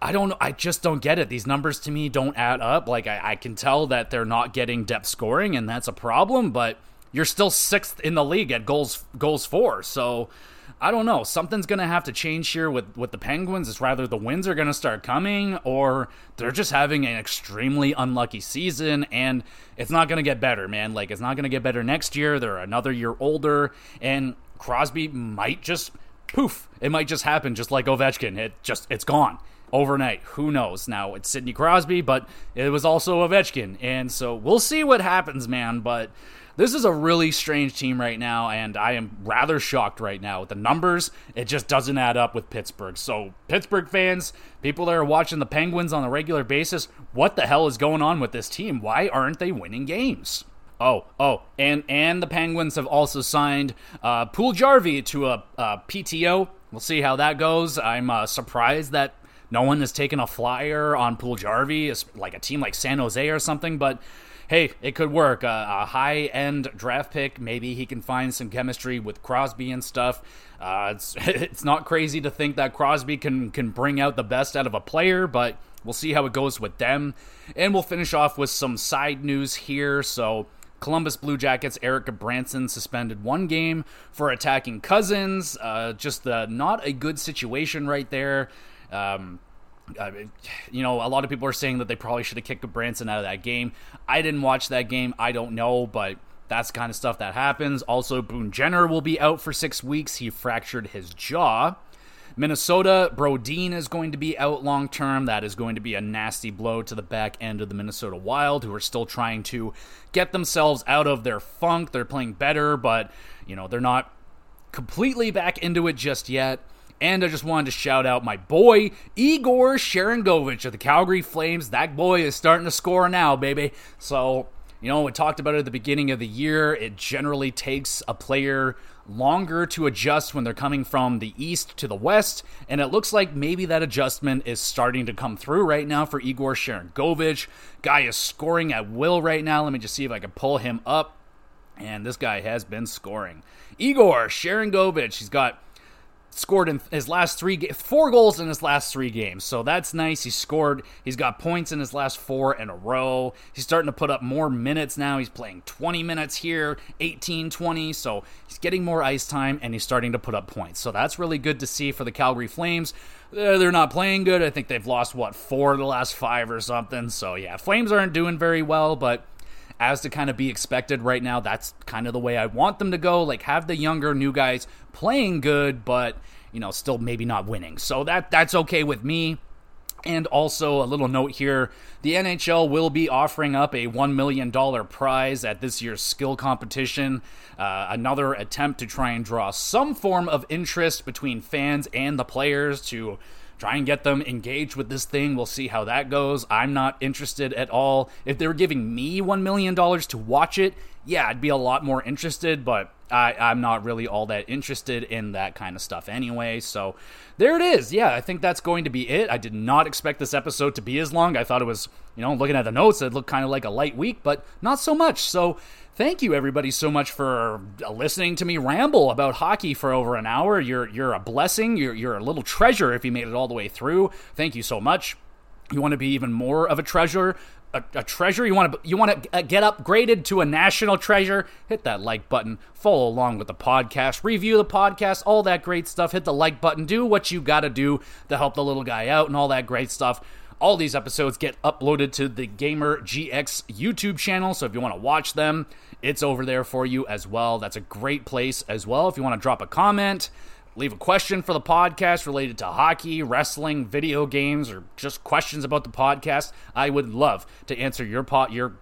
I don't I just don't get it. These numbers to me don't add up. Like I, I can tell that they're not getting depth scoring and that's a problem, but you're still sixth in the league at goals goals for. So I don't know. Something's going to have to change here with, with the Penguins. It's rather the wins are going to start coming or they're just having an extremely unlucky season and it's not going to get better, man. Like, it's not going to get better next year. They're another year older and Crosby might just poof, it might just happen just like Ovechkin. It just it's gone overnight. Who knows? Now it's Sidney Crosby, but it was also Ovechkin, and so we'll see what happens, man. But this is a really strange team right now, and I am rather shocked right now with the numbers. It just doesn't add up with Pittsburgh. So, Pittsburgh fans, people that are watching the Penguins on a regular basis, what the hell is going on with this team? Why aren't they winning games? Oh, oh, and and the Penguins have also signed uh, Puljujarvi to a, a, PTO. We'll see how that goes. I'm uh, surprised that no one has taken a flyer on Pool Puljujarvi, like a team like San Jose or something. But hey, it could work. Uh, a high end draft pick. Maybe he can find some chemistry with Crosby and stuff. Uh, it's it's not crazy to think that Crosby can can bring out the best out of a player, but we'll see how it goes with them. And we'll finish off with some side news here. So. Columbus Blue Jackets Erik Gudbranson suspended one game for attacking Cousins. Uh, just uh, not a good situation right there. Um, uh, you know, a lot of people are saying that they probably should have kicked Branson out of that game. I didn't watch that game. I don't know, but that's kind of stuff that happens. Also, Boone Jenner will be out for six weeks. He fractured his jaw. Minnesota, Brodin is going to be out long term. That is going to be a nasty blow to the back end of the Minnesota Wild, who are still trying to get themselves out of their funk. They're playing better, but, you know, they're not completely back into it just yet. And I just wanted to shout out my boy, Igor Sharangovich of the Calgary Flames. That boy is starting to score now, baby. So, you know, we talked about it at the beginning of the year. It generally takes a player longer to adjust when they're coming from the east to the west, and it looks like maybe that adjustment is starting to come through right now for Igor Sharangovich. Guy is scoring at will right now. Let me just see if I can pull him up. And this guy has been scoring. Igor Sharangovich, he's got scored in his last three four goals in his last three games. So that's nice. He scored. He's got points in his last four in a row. He's starting to put up more minutes now. He's playing 20 minutes here 18 20 so he's getting more ice time and he's starting to put up points. So that's really good to see for the calgary flames. Uh, they're not playing good. I think they've lost what four of the last five or something. So yeah flames aren't doing very well but as to kind of be expected right now. That's kind of the way I want them to go. Like have the younger new guys playing good, but you know, still maybe not winning. So that that's okay with me. And also, a little note here the NHL will be offering up a $1 million prize at this year's skill competition. Uh, another attempt to try and draw some form of interest between fans and the players to try and get them engaged with this thing. We'll see how that goes. I'm not interested at all. If they were giving me $1 million to watch it, yeah, I'd be a lot more interested, but I, I'm not really all that interested in that kind of stuff anyway. So there it is. Yeah, I think that's going to be it. I did not expect this episode to be as long. I thought it was, you know, looking at the notes, it looked kind of like a light week, but not so much. So thank you everybody so much for listening to me ramble about hockey for over an hour. You're you're a blessing. You're you're a little treasure if you made it all the way through. Thank you so much. You want to be even more of a treasure, a, a, treasure you want to you want to uh, get upgraded to a national treasure hit that like button follow along with the podcast review the podcast all that great stuff hit the like button do what you got to do to help the little guy out and all that great stuff all these episodes get uploaded to the gamer gx youtube channel so if you want to watch them it's over there for you as well. That's a great place as well. If you want to drop a comment leave a question for the podcast related to hockey, wrestling, video games, or just questions about the podcast, I would love to answer your pot your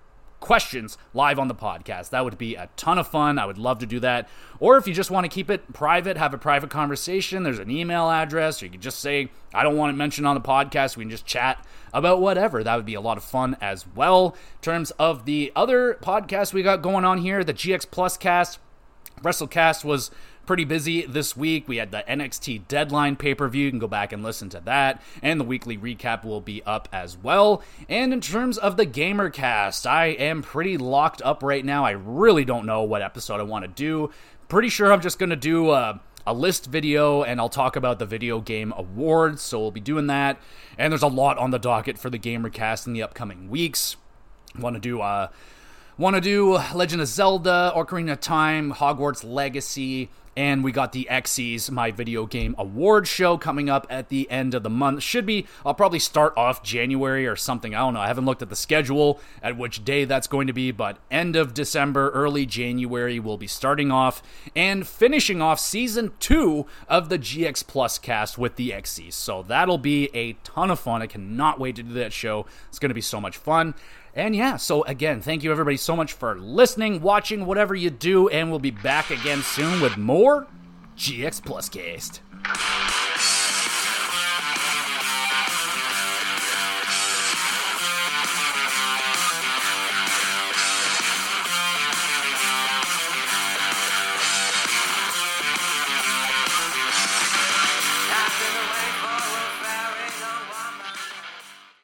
questions live on the podcast. That would be a ton of fun. I would love to do that. Or if you just want to keep it private, have a private conversation, there's an email address, or you can just say, I don't want it mentioned on the podcast. We can just chat about whatever. That would be a lot of fun as well. In terms of the other podcast we got going on here, the GX Plus cast, WrestleCast was pretty busy this week. We had the NXT Deadline pay per view. You can go back and listen to that. And the weekly recap will be up as well. And in terms of the Gamercast, I am pretty locked up right now. I really don't know what episode I want to do. Pretty sure I'm just going to do a, a list video and I'll talk about the video game awards. So we'll be doing that. And there's a lot on the docket for the Gamercast in the upcoming weeks. Want to do uh Want to do Legend of Zelda, Ocarina of Time, Hogwarts Legacy, And we got the Xyz, my video game award show coming up at the end of the month. Should be, I'll probably start off January or something. I don't know. I haven't looked at the schedule at which day that's going to be, but end of December, early January, we'll be starting off and finishing off season two of the GX Plus cast with the Xyz. So that'll be a ton of fun. I cannot wait to do that show. It's going to be so much fun. And yeah, so again, thank you everybody so much for listening, watching, whatever you do, and we'll be back again soon with more GX Plus Cast.